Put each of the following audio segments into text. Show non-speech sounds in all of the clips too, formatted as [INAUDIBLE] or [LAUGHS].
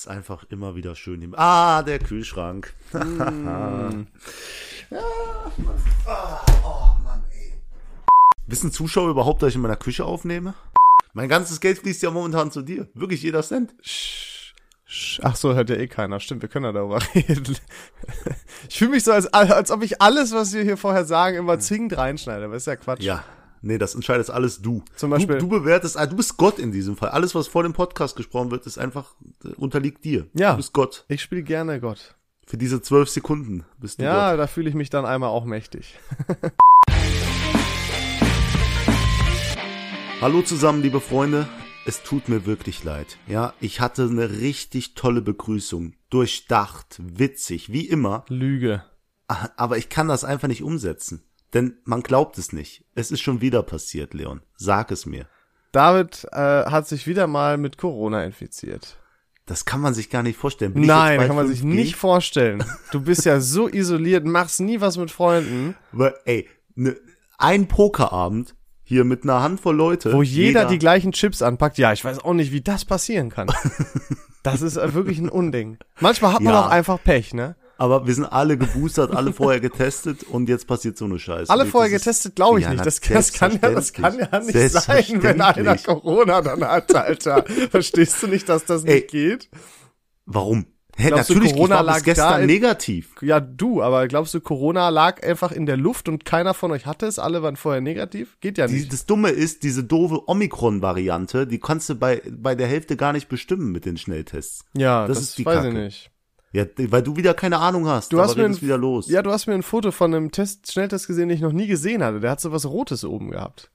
ist einfach immer wieder schön. Im ah, der Kühlschrank. Mm. [LAUGHS] ja, ah, oh Mann, ey. Wissen Zuschauer überhaupt, dass ich in meiner Küche aufnehme? Mein ganzes Geld fließt ja momentan zu dir. Wirklich jeder Cent. Ach so, hört ja eh keiner. Stimmt, wir können ja darüber [LAUGHS] reden. Ich fühle mich so, als, als ob ich alles, was wir hier vorher sagen, immer zwingend reinschneide. Aber ist ja Quatsch. Ja, Nee, das entscheidest alles du. Zum Beispiel. Du, du bewertest, ah, du bist Gott in diesem Fall. Alles, was vor dem Podcast gesprochen wird, ist einfach, äh, unterliegt dir. Ja. Du bist Gott. Ich spiele gerne Gott. Für diese zwölf Sekunden bist du Ja, Gott. da fühle ich mich dann einmal auch mächtig. [LAUGHS] Hallo zusammen, liebe Freunde. Es tut mir wirklich leid. Ja, ich hatte eine richtig tolle Begrüßung. Durchdacht, witzig, wie immer. Lüge. Aber ich kann das einfach nicht umsetzen. Denn man glaubt es nicht. Es ist schon wieder passiert, Leon. Sag es mir. David äh, hat sich wieder mal mit Corona infiziert. Das kann man sich gar nicht vorstellen. Bin Nein, kann man sich 5G? nicht vorstellen. Du bist ja so isoliert, machst nie was mit Freunden, Weil, ey, ne, ein Pokerabend hier mit einer Handvoll Leute. wo jeder, die gleichen Chips anpackt. Ja, ich weiß auch nicht, wie das passieren kann. Das ist wirklich ein Unding. Manchmal hat man Ja. auch einfach Pech, ne? Aber wir sind alle geboostert, alle vorher getestet und jetzt passiert so eine Scheiße. Alle vorher getestet, glaube ich Ja, nicht. Das, das, kann ja, das kann ja nicht sein, wenn einer. Corona dann hat, Alter. Verstehst du nicht, dass das nicht Ey. geht? Warum? Hä, Glaubst du, natürlich, Corona ich war lag gestern in- negativ. Ja, du, aber glaubst du, Corona lag einfach in der Luft und keiner von euch hatte es? Alle waren vorher negativ? Geht ja Die, nicht. das Dumme ist, diese doofe Omikron-Variante, die kannst du bei, bei der Hälfte gar nicht bestimmen mit den Schnelltests. ja, das das, ist die weiß Kacke. ich nicht. Ja, weil du wieder keine Ahnung hast. Du hast mir ein- wieder los. Ja, du hast mir ein Foto von einem Test, Schnelltest gesehen, den ich noch nie gesehen hatte. Der hat so was Rotes oben gehabt.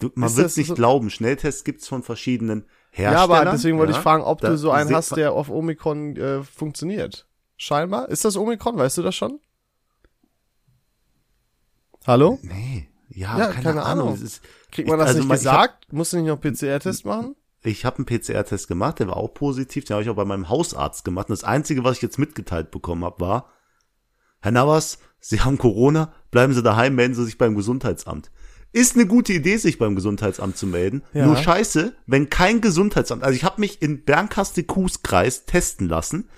du, man wird nicht so- glauben. Schnelltests gibt's von verschiedenen Ja, Herstellern. aber deswegen wollte ja. ich fragen, ob du so einen hast, der auf Omikron äh, funktioniert. Scheinbar. Ist das Omikron? Weißt du das schon? Hallo? Nee, ja, Ja, keine, keine Ahnung. Ahnung. Ist, Kriegt man das also nicht gesagt? Musst du nicht noch PCR-Test machen? Ich habe einen PCR-Test gemacht, der war auch positiv, den habe ich auch bei meinem Hausarzt gemacht. Und das Einzige, was ich jetzt mitgeteilt bekommen habe, war, Herr Navas, Sie haben Corona, bleiben Sie daheim, melden Sie sich beim Gesundheitsamt. Ist eine gute Idee, sich beim Gesundheitsamt zu melden. Ja. Nur scheiße, wenn kein Gesundheitsamt, also ich habe mich in Bernkastel-Kues-Kreis testen lassen.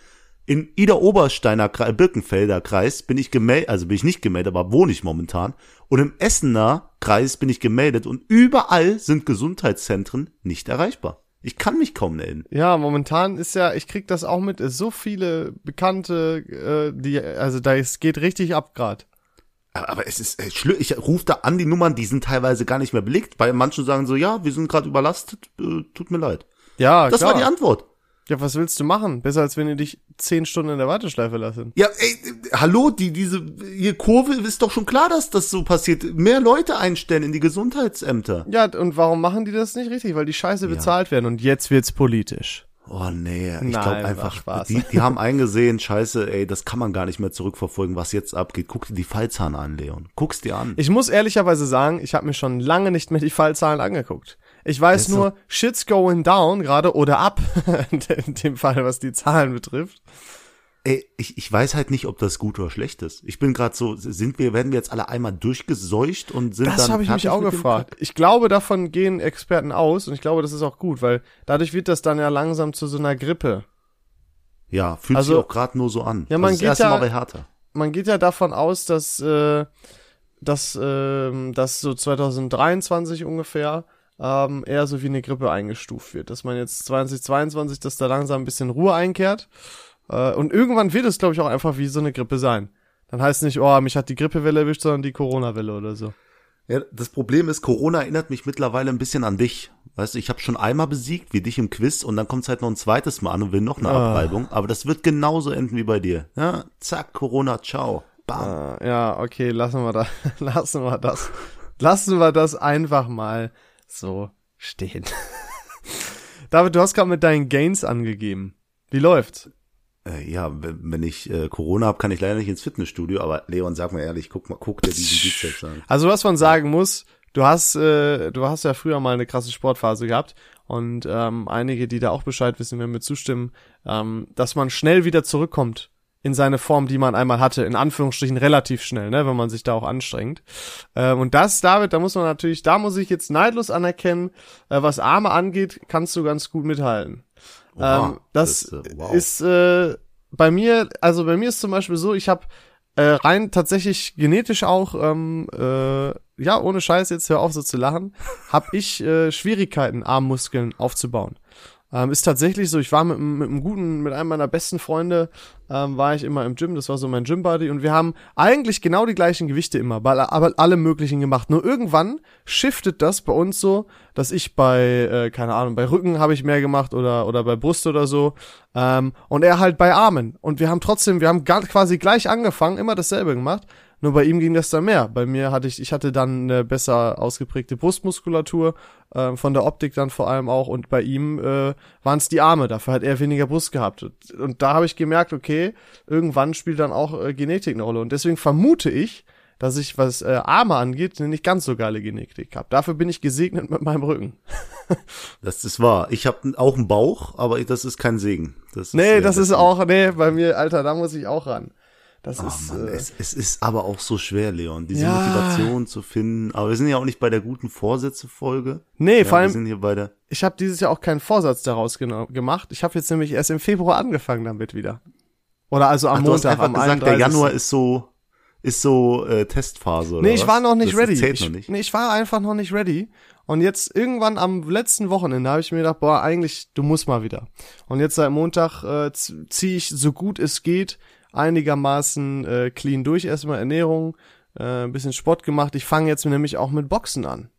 In Ida Obersteiner Kreis, Birkenfelder Kreis bin ich gemeldet, also bin ich nicht gemeldet, aber wohne ich momentan. Und im Essener Kreis bin ich gemeldet und überall sind Gesundheitszentren nicht erreichbar. Ich kann mich kaum melden. Ja, momentan ist ja, ich krieg das auch mit, so viele Bekannte, äh, die, also da es geht richtig ab grad. Aber es ist schlimm. Ich rufe da an die Nummern, die sind teilweise gar nicht mehr belegt. Bei manchen sagen so, ja, wir sind gerade überlastet, äh, tut mir leid. Ja, Das klar. war die Antwort. Ja, was willst du machen? Besser als wenn die dich zehn Stunden in der Warteschleife lassen. Ja, ey, hallo, die, diese, hier Kurve ist doch schon klar, dass das so passiert. Mehr Leute einstellen in die Gesundheitsämter. Ja, und warum machen die das nicht richtig? Weil die Scheiße bezahlt werden und jetzt wird's politisch. Oh nee, ich glaube einfach, die, die haben eingesehen, scheiße, ey, das kann man gar nicht mehr zurückverfolgen, was jetzt abgeht. Guck dir die Fallzahlen an, Leon. Guck's dir an. Ich muss ehrlicherweise sagen, ich habe mir schon lange nicht mehr die Fallzahlen angeguckt. Ich weiß Das nur, shit's going down gerade oder up, [LAUGHS] in dem Fall, was die Zahlen betrifft. Ey, ich, ich weiß halt nicht, ob das gut oder schlecht ist. Ich bin gerade so, sind wir, werden wir jetzt alle einmal durchgeseucht und sind Das dann habe ich mich auch gefragt. Ich glaube, davon gehen Experten aus und ich glaube, das ist auch gut, weil dadurch wird das dann ja langsam zu so einer Grippe. Ja, fühlt Also- sich auch gerade nur so an. Ja, man also das geht ja- Mal bei Hertha. Man geht ja davon aus, dass, äh, dass, ähm, dass so 2023 ungefähr ähm, eher so wie eine Grippe eingestuft wird. Dass man jetzt 2022, dass da langsam ein bisschen Ruhe einkehrt. Äh, und irgendwann wird es, glaube ich, auch einfach wie so eine Grippe sein. Dann heißt es nicht, oh, mich hat die Grippewelle erwischt, sondern die Corona-Welle oder so. Ja, das Problem ist, Corona erinnert mich mittlerweile ein bisschen an dich. Weißt du, ich habe schon einmal besiegt, wie dich im Quiz, und dann kommt's halt noch ein zweites Mal an und will noch eine Ah. Abreibung. Aber das wird genauso enden wie bei dir. Ja, zack, Corona, ciao. Bam. Äh, ja, okay, lassen wir das, [LAUGHS] lassen wir das, lassen wir das einfach mal so stehen. [LAUGHS] David, du hast gerade mit deinen Gains angegeben. Wie läuft's? Äh, ja, wenn wenn ich äh, Corona habe, kann ich leider nicht ins Fitnessstudio, aber Leon, sag mal ehrlich, guck mal, guck dir diesen Bizeps an. Also was man sagen muss, du hast, äh, du hast ja früher mal eine krasse Sportphase gehabt und ähm, einige, die da auch Bescheid wissen, werden mir zustimmen, ähm, dass man schnell wieder zurückkommt in seine Form, die man einmal hatte, in Anführungsstrichen relativ schnell, ne, wenn man sich da auch anstrengt. Ähm, und das, David, da muss man natürlich, da muss ich jetzt neidlos anerkennen, äh, was Arme angeht, kannst du ganz gut mithalten. Oha, ähm, das, das, äh, wow. ist äh, bei mir, also bei mir ist zum Beispiel so, ich habe äh, rein tatsächlich genetisch auch, ähm, äh, ja, ohne Scheiß, jetzt hör auf so zu lachen, habe ich äh, Schwierigkeiten, Armmuskeln aufzubauen. Ähm, ist tatsächlich so, ich war mit, mit einem guten, mit einem meiner besten Freunde, ähm, war ich immer im Gym, das war so mein Gym-Buddy und wir haben eigentlich genau die gleichen Gewichte immer, aber alle möglichen gemacht. Nur irgendwann shiftet das bei uns so, dass ich bei, äh, keine Ahnung, bei Rücken habe ich mehr gemacht oder, oder bei Brust oder so ähm, und er halt bei Armen. Und wir haben trotzdem, wir haben quasi gleich angefangen, immer dasselbe gemacht nur bei ihm ging das dann mehr. Bei mir hatte ich, ich hatte dann eine besser ausgeprägte Brustmuskulatur, äh, von der Optik dann vor allem auch. Und bei ihm äh, waren es die Arme. Dafür hat er weniger Brust gehabt. Und, und da habe ich gemerkt, okay, irgendwann spielt dann auch äh, Genetik eine Rolle. Und deswegen vermute ich, dass ich, was äh, Arme angeht, eine nicht ganz so geile Genetik habe. Dafür bin ich gesegnet mit meinem Rücken. [LAUGHS] das ist wahr. Ich habe auch einen Bauch, aber das ist kein Segen. Das ist, nee, das, das ist auch, nee, bei mir, Alter, da muss ich auch ran. Das oh, ist. Mann, äh, es, es ist aber auch so schwer, Leon, diese ja. Motivation zu finden. Aber wir sind ja auch nicht bei der guten Vorsätze-Folge. Nee, ja, vor allem. Wir sind hier bei der ich habe dieses Jahr auch keinen Vorsatz daraus gemacht. Ich habe jetzt nämlich erst im Februar angefangen damit wieder. Oder also am Ach, Montag. Du hast einfach am gesagt, 31. der Januar ist so ist so äh, Testphase oder Nee, ich was? war noch nicht das ready. Ich, noch nicht. Nee, ich war einfach noch nicht ready. Und jetzt irgendwann am letzten Wochenende habe ich mir gedacht, boah, eigentlich, du musst mal wieder. Und jetzt seit Montag äh, ziehe ich so gut es geht einigermaßen äh, clean durch. Erstmal Ernährung, äh, ein bisschen Sport gemacht. Ich fange jetzt nämlich auch mit Boxen an.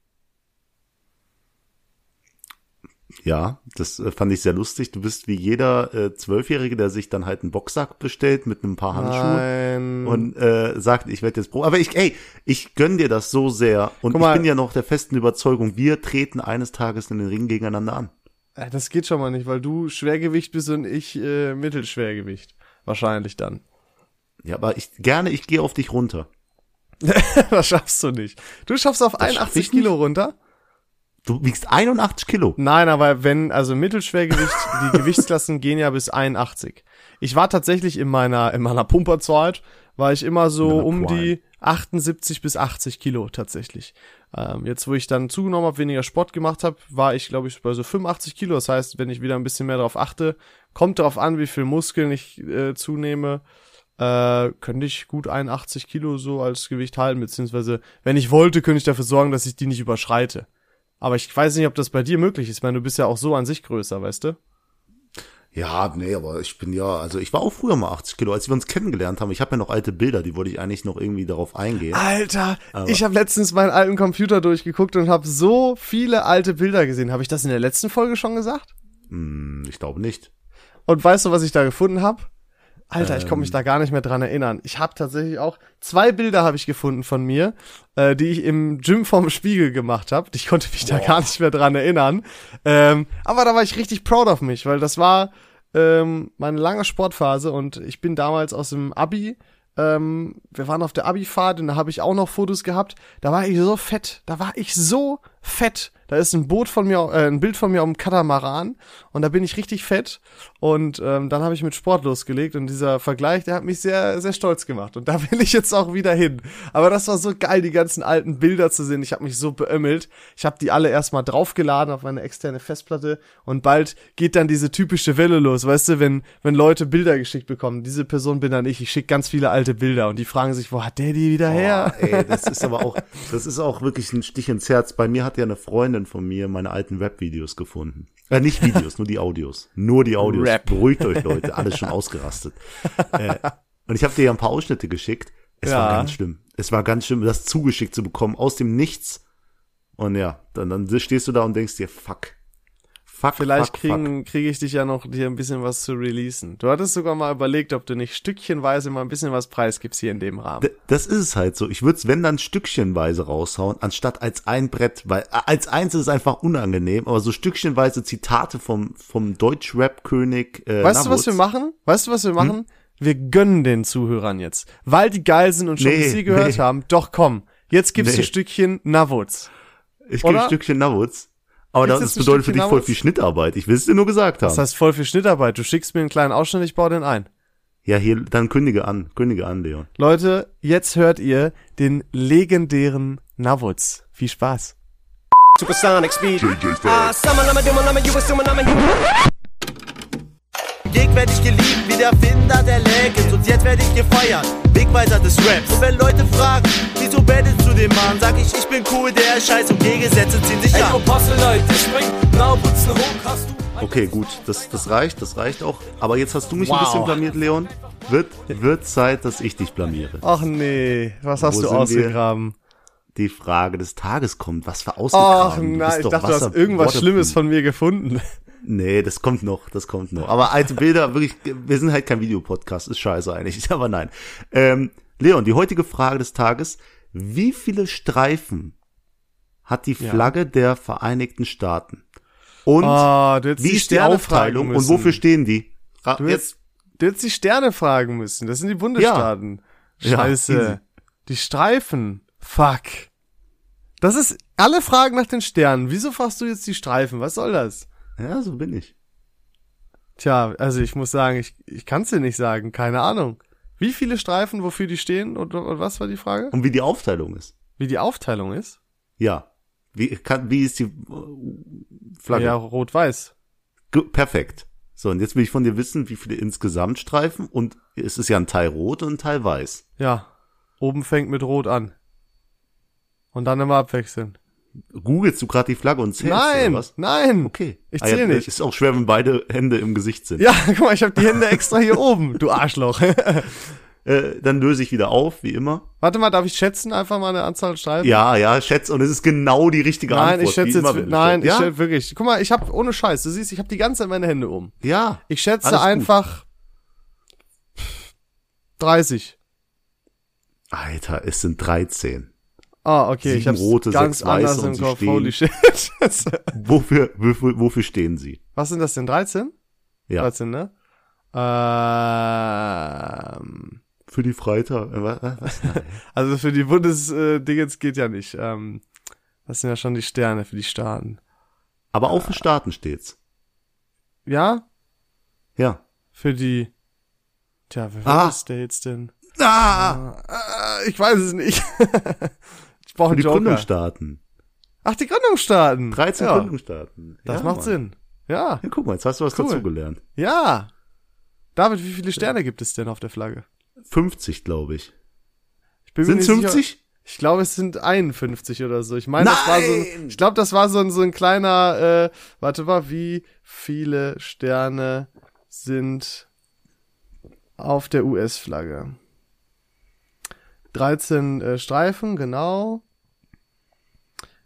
Ja, das äh, fand ich sehr lustig. Du bist wie jeder äh, Zwölfjährige, der sich dann halt einen Boxsack bestellt mit einem paar Handschuhen Nein. und äh, sagt, ich werde jetzt Pro. Aber ich, ey, ich gönn dir das so sehr und ich bin ja noch der festen Überzeugung, wir treten eines Tages in den Ring gegeneinander an. Äh, das geht schon mal nicht, weil du Schwergewicht bist und ich äh, Mittelschwergewicht. Wahrscheinlich dann. Ja, aber ich gerne, ich gehe auf dich runter. [LAUGHS] das schaffst du nicht. Du schaffst auf das 81 Kilo runter? Du wiegst 81 Kilo. Nein, aber wenn, also Mittelschwergewicht, [LAUGHS] die Gewichtsklassen gehen ja bis 81. Ich war tatsächlich in meiner, in meiner Pumperzeit, war ich immer so um Prime. die 78 bis 80 Kilo tatsächlich. Ähm, jetzt, wo ich dann zugenommen habe, weniger Sport gemacht habe, war ich, glaube ich, bei so 85 Kilo. Das heißt, wenn ich wieder ein bisschen mehr darauf achte, kommt darauf an, wie viel Muskeln ich äh, zunehme, äh, könnte ich gut 81 Kilo so als Gewicht halten, beziehungsweise, wenn ich wollte, könnte ich dafür sorgen, dass ich die nicht überschreite. Aber ich weiß nicht, ob das bei dir möglich ist. Ich meine, du bist ja auch so an sich größer, weißt du? Ja, nee, aber ich bin ja, also ich war auch früher mal 80 Kilo, als wir uns kennengelernt haben. Ich habe ja noch alte Bilder, die wollte ich eigentlich noch irgendwie darauf eingehen. Alter, aber ich habe letztens meinen alten Computer durchgeguckt und habe so viele alte Bilder gesehen. Habe ich das in der letzten Folge schon gesagt? Hm, ich glaube nicht. Und weißt du, was ich da gefunden habe? Alter, ich komme mich ähm. da gar nicht mehr dran erinnern. Ich habe tatsächlich auch zwei Bilder habe ich gefunden von mir, äh, die ich im Gym vorm Spiegel gemacht habe. Ich konnte mich Boah. da gar nicht mehr dran erinnern. Ähm, aber da war ich richtig proud of mich, weil das war ähm, meine lange Sportphase und ich bin damals aus dem Abi ähm, wir waren auf der Abi-Fahrt und da habe ich auch noch Fotos gehabt. Da war ich so fett. Da war ich so fett. Da ist ein Boot von mir, äh, ein Bild von mir auf dem Katamaran und da bin ich richtig fett. Und ähm, dann habe ich mit Sport losgelegt und dieser Vergleich, der hat mich sehr, sehr stolz gemacht. Und da [LAUGHS] will ich jetzt auch wieder hin. Aber das war so geil, die ganzen alten Bilder zu sehen. Ich habe mich so beömmelt. Ich habe die alle erstmal draufgeladen auf meine externe Festplatte und bald geht dann diese typische Welle los, weißt du, wenn, wenn Leute Bilder geschickt bekommen. Diese Person bin dann ich. Ich schicke ganz viele alte Bilder und die fragen sich, wo hat der die wieder her? ey, [LAUGHS] das ist aber auch, das ist auch wirklich ein Stich ins Herz. Bei mir hat ja eine Freundin Freundin von mir meine alten Rap-Videos gefunden. Äh, nicht Videos, nur die Audios. Nur die Audios. Rap. Beruhigt euch, Leute. Alles schon ausgerastet. Äh, und ich habe dir ja ein paar Ausschnitte geschickt. Es ja. war ganz schlimm. Es war ganz schlimm, das zugeschickt zu bekommen aus dem Nichts. Und ja, dann, dann stehst du da und denkst dir, fuck. Fuck, Vielleicht kriege ich dich ja noch, dir ein bisschen was zu releasen. Du hattest sogar mal überlegt, ob du nicht stückchenweise mal ein bisschen was preisgibst hier in dem Rahmen. D das ist es halt so. Ich würde es, wenn dann stückchenweise raushauen, anstatt als ein Brett, weil als eins ist es einfach unangenehm, aber so stückchenweise Zitate vom, vom Deutsch-Rap-König. Äh, weißt Navuz. du, was wir machen? Weißt du, was wir machen? Hm? Wir gönnen den Zuhörern jetzt. Weil die geil sind und schon nee, sie gehört nee. haben. Doch komm, jetzt gibst nee. du Stückchen Navuz. Ich gebe Stückchen Navuz. Aber das, das bedeutet für dich voll viel Schnittarbeit. Ich will es dir nur gesagt haben. Das heißt voll viel Schnittarbeit. Du schickst mir einen kleinen Ausschnitt, ich baue den ein. Ja, hier, dann kündige an. Kündige an, Leon. Leute, jetzt hört ihr den legendären Navuz. Viel Spaß. Supersonic Speed. Uh, Gegend werd ich geliebt wie der Finder der Legends und jetzt werd ich gefeiert, Wegweiser des Raps. Und wenn Leute fragen, wieso bandest du den Mann, sag ich, ich bin cool, der Scheiß und Gegensätze ziehen sich an. Okay, gut, das, das reicht, das reicht auch. Aber jetzt hast du mich ein Wow. bisschen blamiert, Leon. Wird, wird Zeit, dass ich dich blamiere. Ach nee, was hast Wo du ausgegraben? Die Frage des Tages kommt. Was für ausgegraben? Ach nein, ich dachte, du hast irgendwas. Schlimmes von mir gefunden. Nee, das kommt noch, das kommt noch. Aber alte Bilder, wirklich, wir sind halt kein Videopodcast, ist scheiße eigentlich, [LAUGHS] aber nein. Ähm, Leon, die heutige Frage des Tages. Wie viele Streifen hat die Flagge der Vereinigten Staaten? Und hättest wie ist die Aufteilung und wofür stehen die? Ra- Du hättest, du hättest die Sterne fragen müssen. Das sind die Bundesstaaten. Ja, Scheiße. easy. die Streifen. Fuck. Das ist alle Fragen nach den Sternen. Wieso fragst du jetzt die Streifen? Was soll das? Ja, so bin ich. Tja, also ich muss sagen, ich, ich kann es dir nicht sagen. Keine Ahnung. Wie viele Streifen, wofür die stehen und, und was war die Frage? Und wie die Aufteilung ist. Wie die Aufteilung ist? Ja. Wie, kann, wie ist die äh, Flagge? Ja, rot-weiß. Perfekt. So, und jetzt will ich von dir wissen, wie viele insgesamt Streifen und es ist ja ein Teil rot und ein Teil weiß. Ja. Oben fängt mit rot an. Und dann immer abwechseln. Googelst du gerade die Flagge und zählst nein, was? nein. Okay. Ich Ah ja, zähl nicht. Ist auch schwer, wenn beide Hände im Gesicht sind. Ja, [LAUGHS] guck mal, ich habe die Hände extra hier oben, du Arschloch. [LAUGHS] Äh, dann löse ich wieder auf, wie immer. Warte mal, darf ich schätzen einfach mal eine Anzahl Streifen? Ja, ja, schätze. Und es ist genau die richtige Nein, Antwort. ich schätze jetzt, immer, du nein, ich stellst. schätze wirklich. Guck mal, ich habe ohne Scheiß, du siehst, ich habe die ganze Zeit meine Hände oben. Ja. ja. Ich schätze Alles gut. einfach 30. Alter, es sind 13. Ah, okay, Sieben ich hab's rote, ganz sechs weiße anders und im sie Kopf. stehen- Holy shit. [LAUGHS] Wofür, wofür, wofür stehen sie? Was sind das denn? 13? Ja. 13, ne? Ähm, Für die Freitag. Äh, [LAUGHS] also für die Bundesdingens geht ja nicht. Ähm, das sind ja schon die Sterne für die Staaten. Aber auch für Staaten steht's. Ja? Ja. Für die. Tja, für Ah. welche States denn? Ah! Äh, ich weiß es nicht. [LAUGHS] ich brauche einen die Joker. Gründungsstaaten. Ach, die Gründungsstaaten. 13 ja, Gründungsstaaten. Das Ja, macht Mann. Sinn. Ja, Ja, guck mal, jetzt hast du was Cool. dazugelernt. ja. David, wie viele Sterne gibt es denn auf der Flagge? 50, glaube ich. Ich Sind nicht 50? Sicher. Ich glaube, es sind 51 oder so. Ich meine, das war so ein, ich glaube, das war so ein, so ein kleiner, äh, warte mal, wie viele Sterne sind auf der US-Flagge? 13 äh, Streifen, genau.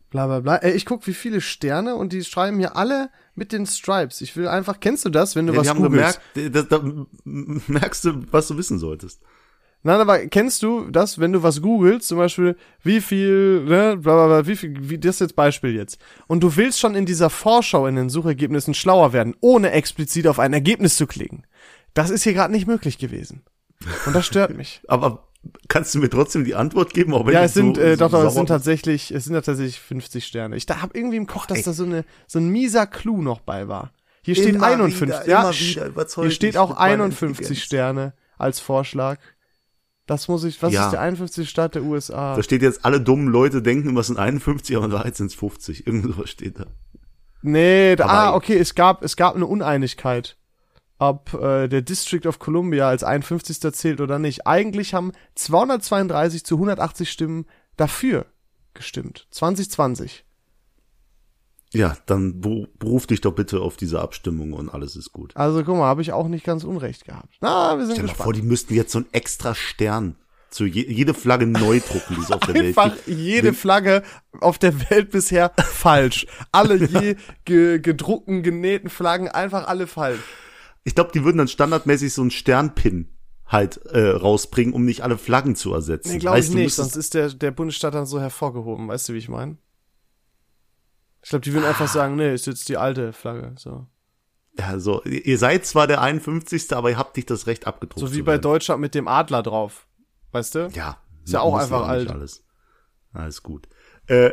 Bla bla bla. Ey, ich guck, wie viele Sterne und die schreiben hier alle mit den Stripes. Ich will einfach, kennst du das, wenn du Ja, was die haben googelst? gemerkt, da, da merkst du, was du wissen solltest. Nein, aber kennst du das, wenn du was googelst, zum Beispiel, wie viel, ne, bla bla bla, wie viel, wie das jetzt Beispiel jetzt. Und du willst schon in dieser Vorschau in den Suchergebnissen schlauer werden, ohne explizit auf ein Ergebnis zu klicken. Das ist hier gerade nicht möglich gewesen. Und das stört mich. [LAUGHS] Aber kannst du mir trotzdem die Antwort geben? Auch wenn ja, es sind, so, äh, so doch, doch, es sind tatsächlich, es sind tatsächlich 50 Sterne. Ich da hab irgendwie im Kopf, dass ey. da so eine, so ein mieser Clou noch bei war. Hier steht Immer 51, wieder, ja, hier steht auch mit meiner 51 Intelligenz. Sterne als Vorschlag. Das muss ich, was Ja. ist der 51. Staat der USA? Da steht jetzt, alle dummen Leute denken immer, es sind 51, aber in Wahrheit sind es 50. Irgend sowas steht da. Nee, da, ah, okay, es gab, es gab eine Uneinigkeit, ob äh, der District of Columbia als 51. zählt oder nicht. Eigentlich haben 232 zu 180 Stimmen dafür gestimmt. 2020. Ja, dann beru- beruf dich doch bitte auf diese Abstimmung und alles ist gut. Also guck mal, habe ich auch nicht ganz unrecht gehabt. Na, wir sind Stell dir mal gespannt. vor, die müssten jetzt so einen extra Stern zu je, jede Flagge neu drucken, die es auf der Welt Einfach gibt. jede Flagge auf der Welt bisher falsch. Alle je [LAUGHS] ge gedruckten, genähten Flaggen, einfach alle falsch. Ich glaube, die würden dann standardmäßig so einen Sternpin halt äh, rausbringen, um nicht alle Flaggen zu ersetzen. Nee, glaube ich nicht, sonst ist der, der Bundesstaat dann so hervorgehoben. Weißt du, wie ich meine? Ich glaube, die würden einfach sagen, nee, ist jetzt die alte Flagge. So, Ja, so, ihr seid zwar der 51. aber ihr habt nicht das Recht abgedruckt. so wie bei. Deutschland mit dem Adler drauf. Weißt du? Ja. Ist ja auch einfach alt. Alles. alles gut. Äh,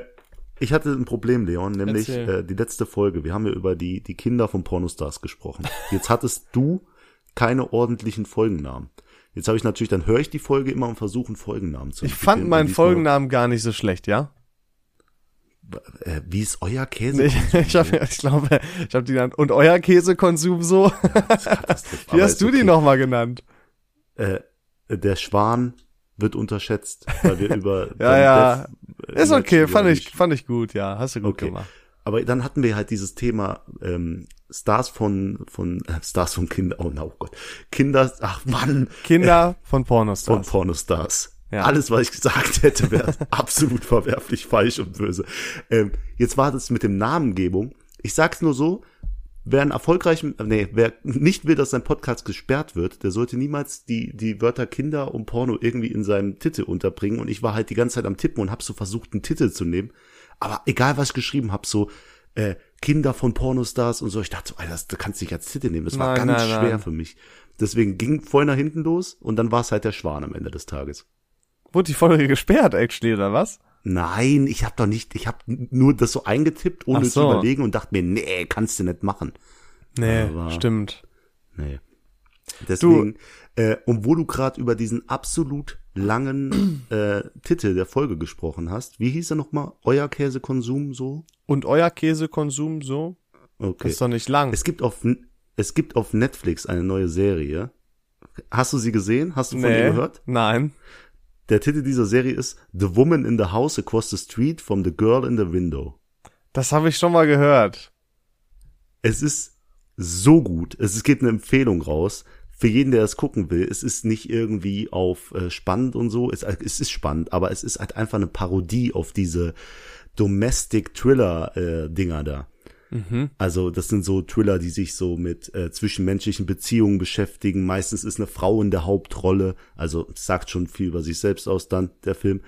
ich hatte ein Problem, Leon, nämlich Erzähl. äh, die letzte Folge. Wir haben ja über die, die Kinder von Pornostars gesprochen. Jetzt hattest [LAUGHS] du keine ordentlichen Folgennamen. Jetzt habe ich natürlich, dann höre ich die Folge immer und versuche einen Folgennamen zu Ich fand meinen Folgennamen gar nicht so schlecht, ja? Äh, wie ist euer Käse? Ich, [LAUGHS] ich, hab, ich glaube, ich habe die genannt. Und euer Käsekonsum so? [LAUGHS] Wie hast du die nochmal genannt? Äh, der Schwan wird unterschätzt, weil wir [LAUGHS] über Ja, ja. Death- Ist okay, fand ich, fand ich gut, ja. Hast du gut Okay. gemacht. Aber dann hatten wir halt dieses Thema ähm, Stars von von äh, Stars von Kinder. Oh, no, oh Gott, Kinder. Ach Mann, Kinder von [LAUGHS] von Pornostars. Pornostars. Ja. Alles, was ich gesagt hätte, wäre [LAUGHS] absolut verwerflich, falsch und böse. Ähm, jetzt war das mit dem Namengebung. Ich sag's nur so, wer einen erfolgreichen, äh, nee, wer nicht will, dass sein Podcast gesperrt wird, der sollte niemals die, die Wörter Kinder und Porno irgendwie in seinem Titel unterbringen. Und ich war halt die ganze Zeit am Tippen und hab so versucht, einen Titel zu nehmen. Aber egal, was ich geschrieben hab, so, äh, Kinder von Pornostars und so, ich dachte so, Alter, das, das kannst du nicht als Titel nehmen. Das war Nein, ganz nein, schwer nein. für mich. Deswegen ging voll nach hinten los und dann war es halt der Schwan am Ende des Tages. Wurde die Folge gesperrt, actually, oder was? Nein, ich habe doch nicht, ich habe nur das so eingetippt, ohne Ach zu so. überlegen und dachte mir, nee, kannst du nicht machen. Nee, Aber- stimmt. Nee. Deswegen, äh, und wo du gerade über diesen absolut langen äh, Titel der Folge gesprochen hast, wie hieß er nochmal? Euer Käsekonsum so? Und euer Käsekonsum so? Das Okay. ist doch nicht lang. Es gibt auf es gibt auf Netflix eine neue Serie. Hast du sie gesehen? Hast du von ihr gehört? Nein. Der Titel dieser Serie ist The Woman in the House Across the Street from the Girl in the Window. Das habe ich schon mal gehört. Es ist so gut. Es geht eine Empfehlung raus. Für jeden, der es gucken will, es ist nicht irgendwie auf äh, spannend und so. Es, es ist spannend, aber es ist halt einfach eine Parodie auf diese Domestic Thriller äh, Dinger da. Also das sind so Thriller, die sich so mit äh, zwischenmenschlichen Beziehungen beschäftigen. Meistens ist eine Frau in der Hauptrolle. Also sagt schon viel über sich selbst aus dann der Film.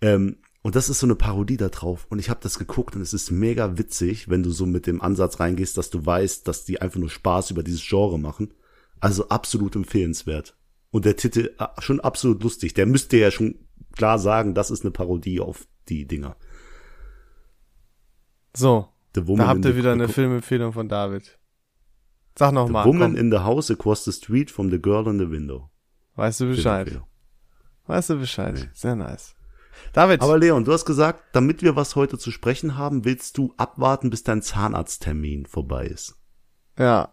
Ähm, und das ist so eine Parodie da drauf. Und ich habe das geguckt und es ist mega witzig, wenn du so mit dem Ansatz reingehst, dass du weißt, dass die einfach nur Spaß über dieses Genre machen. Also absolut empfehlenswert. Und der Titel äh, schon absolut lustig. Der müsste ja schon klar sagen, das ist eine Parodie auf die Dinger. So, da habt ihr the- wieder eine Filmempfehlung von David. Sag noch The mal, Woman komm. in the House across the street from the girl in the window. weißt du Bescheid. Weißt du Bescheid. Sehr nice. David, Aber Leon, du hast gesagt, damit wir was heute zu sprechen haben, willst du abwarten, bis dein Zahnarzttermin vorbei ist. ja.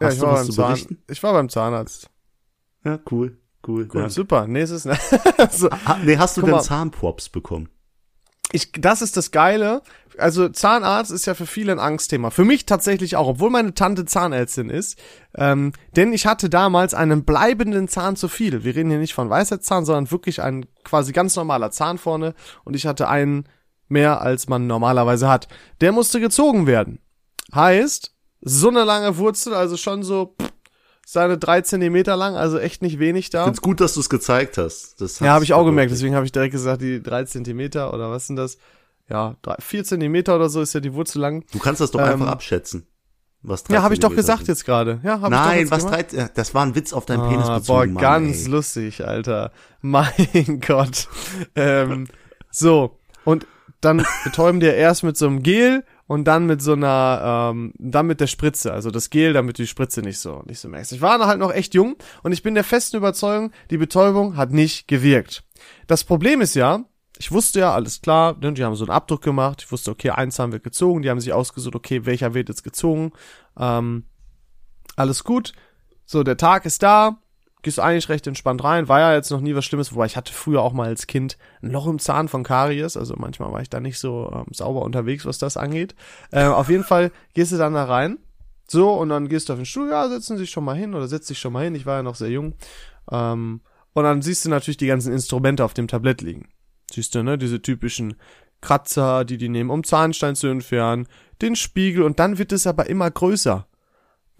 Ja, Hast ich du war was beim zu Zahn berichten? Ich war beim Zahnarzt. Ja, cool, cool. Cool, super. Nächstes. [LAUGHS] so, Ha, nee, hast du Guck denn mal. Zahnprops bekommen? Ich, das ist das Geile. Also Zahnarzt ist ja für viele ein Angstthema. Für mich tatsächlich auch, obwohl meine Tante Zahnärztin ist. Ähm, denn ich hatte damals einen bleibenden Zahn zu viel. Wir reden hier nicht von Weisheitszahn, sondern wirklich ein quasi ganz normaler Zahn vorne. Und ich hatte einen mehr, als man normalerweise hat. Der musste gezogen werden. Heißt, so eine lange Wurzel, also schon so pff, seine drei Zentimeter lang, also echt nicht wenig da. Ich find's gut, dass du es gezeigt hast. Das Ja, habe ich auch gemerkt. Deswegen habe ich direkt gesagt, die drei Zentimeter oder was sind das? Ja, drei, vier Zentimeter oder so ist ja die Wurzel lang. Du kannst das doch Ähm, einfach abschätzen. Was Ja, habe ich doch gesagt sind. jetzt gerade. Ja, habe ich doch Nein, was gemacht. drei, das war ein Witz auf deinen Penis Ah, bezogen, boah, Mann, ganz ey. lustig, Alter. [LAUGHS] Mein Gott. Ähm, so, und dann betäuben die erst mit so einem Gel und dann mit so einer, ähm, dann mit der Spritze. Also das Gel, damit die Spritze nicht so, nicht so merkst. Ich war halt noch echt jung und ich bin der festen Überzeugung, die Betäubung hat nicht gewirkt. Das Problem ist ja, ich wusste ja, alles klar, ne, die haben so einen Abdruck gemacht. Ich wusste, okay, ein Zahn wird gezogen. Die haben sich ausgesucht, okay, welcher wird jetzt gezogen. Ähm, alles gut. So, der Tag ist da. Gehst eigentlich recht entspannt rein. War ja jetzt noch nie was Schlimmes, wobei ich hatte früher auch mal als Kind ein Loch im Zahn von Karies. Also manchmal war ich da nicht so ähm, sauber unterwegs, was das angeht. Äh, auf jeden Fall gehst du dann da rein. So, und dann gehst du auf den Stuhl, ja, setzen sich schon mal hin oder setz dich schon mal hin. Ich war ja noch sehr jung. Ähm, und dann siehst du natürlich die ganzen Instrumente auf dem Tablett liegen. Siehst du, ne, diese typischen Kratzer, die die nehmen, um Zahnstein zu entfernen, den Spiegel und dann wird es aber immer größer.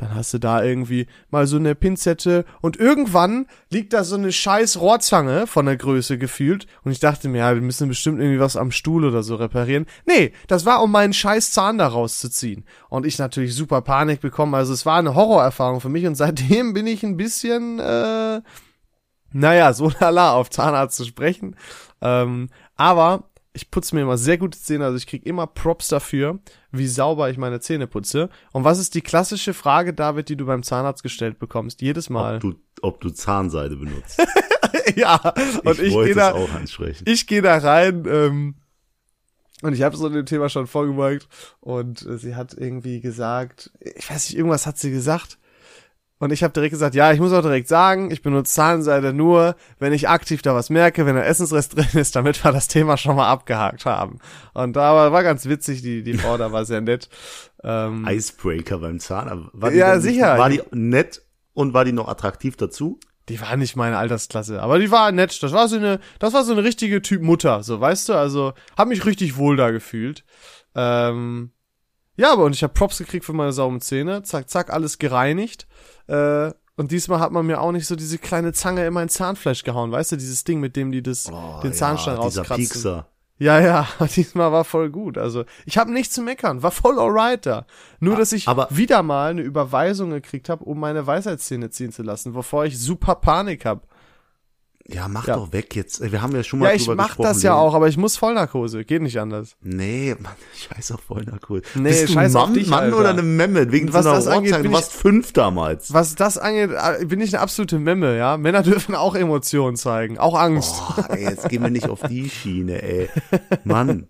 Dann hast du da irgendwie mal so eine Pinzette und irgendwann liegt da so eine scheiß Rohrzange von der Größe gefühlt und ich dachte mir, ja, wir müssen bestimmt irgendwie was am Stuhl oder so reparieren. Nee, das war, um meinen scheiß Zahn da rauszuziehen. Und ich natürlich super Panik bekommen, also es war eine Horrorerfahrung für mich und [LAUGHS] seitdem bin ich ein bisschen, äh, naja, so lala auf Zahnarzt zu sprechen. Ähm, aber ich putze mir immer sehr gute Zähne, also ich krieg immer Props dafür, wie sauber ich meine Zähne putze. Und was ist die klassische Frage, David, die du beim Zahnarzt gestellt bekommst? Jedes Mal. Ob du, ob du Zahnseide benutzt. [LAUGHS] ja, und ich, wollte gehe da, ich gehe da rein, ähm, Und ich habe so dem Thema schon vorgebeugt und äh, sie hat irgendwie gesagt, ich weiß nicht, irgendwas hat sie gesagt. Und ich habe direkt gesagt, ja, ich muss auch direkt sagen, ich benutze Zahlenseite nur, wenn ich aktiv da was merke, wenn ein Essensrest [LAUGHS] drin ist, damit wir das Thema schon mal abgehakt haben. Und da war, war ganz witzig, die, die Frau da war sehr nett. Ähm, Icebreaker beim Zahn. War die Ja, nicht- sicher. War die nett und war die noch attraktiv dazu? die war nicht meine Altersklasse, aber die war nett. Das war so eine, das war so eine richtige Typ Mutter, so weißt du. Also hab mich richtig wohl da gefühlt. Ähm, ja, aber und ich habe Props gekriegt für meine sauren Zähne. Zack, zack, alles gereinigt. Äh, und diesmal hat man mir auch nicht so diese kleine Zange in mein Zahnfleisch gehauen, weißt du, dieses Ding, mit dem die das, den Zahnstein Oh, dieser rauskratzen. Piekser. Ja, ja, [LAUGHS] diesmal war voll gut. Also, ich habe nichts zu meckern, war voll alright da. Nur, dass ich aber- wieder mal eine Überweisung gekriegt habe, um meine Weisheitszähne ziehen zu lassen, wovor ich super Panik habe. Ja, mach Ja. doch weg jetzt. Wir haben ja schon mal Ja, ich drüber mach gesprochen. das ja auch, aber ich muss Vollnarkose, geht nicht anders. Nee, Mann, [LAUGHS] scheiß auf Vollnarkose. Nee, Bist du scheiß ein auf Mann, dich, Mann Alter. oder eine Memme? Wegen was so das angeht, bin Du ich- warst fünf damals. Was das angeht, äh, bin ich eine absolute Memme, ja. Männer [LAUGHS] dürfen auch Emotionen zeigen, auch Angst. Boah, ey, jetzt gehen wir nicht auf die Schiene, ey. [LAUGHS] Mann,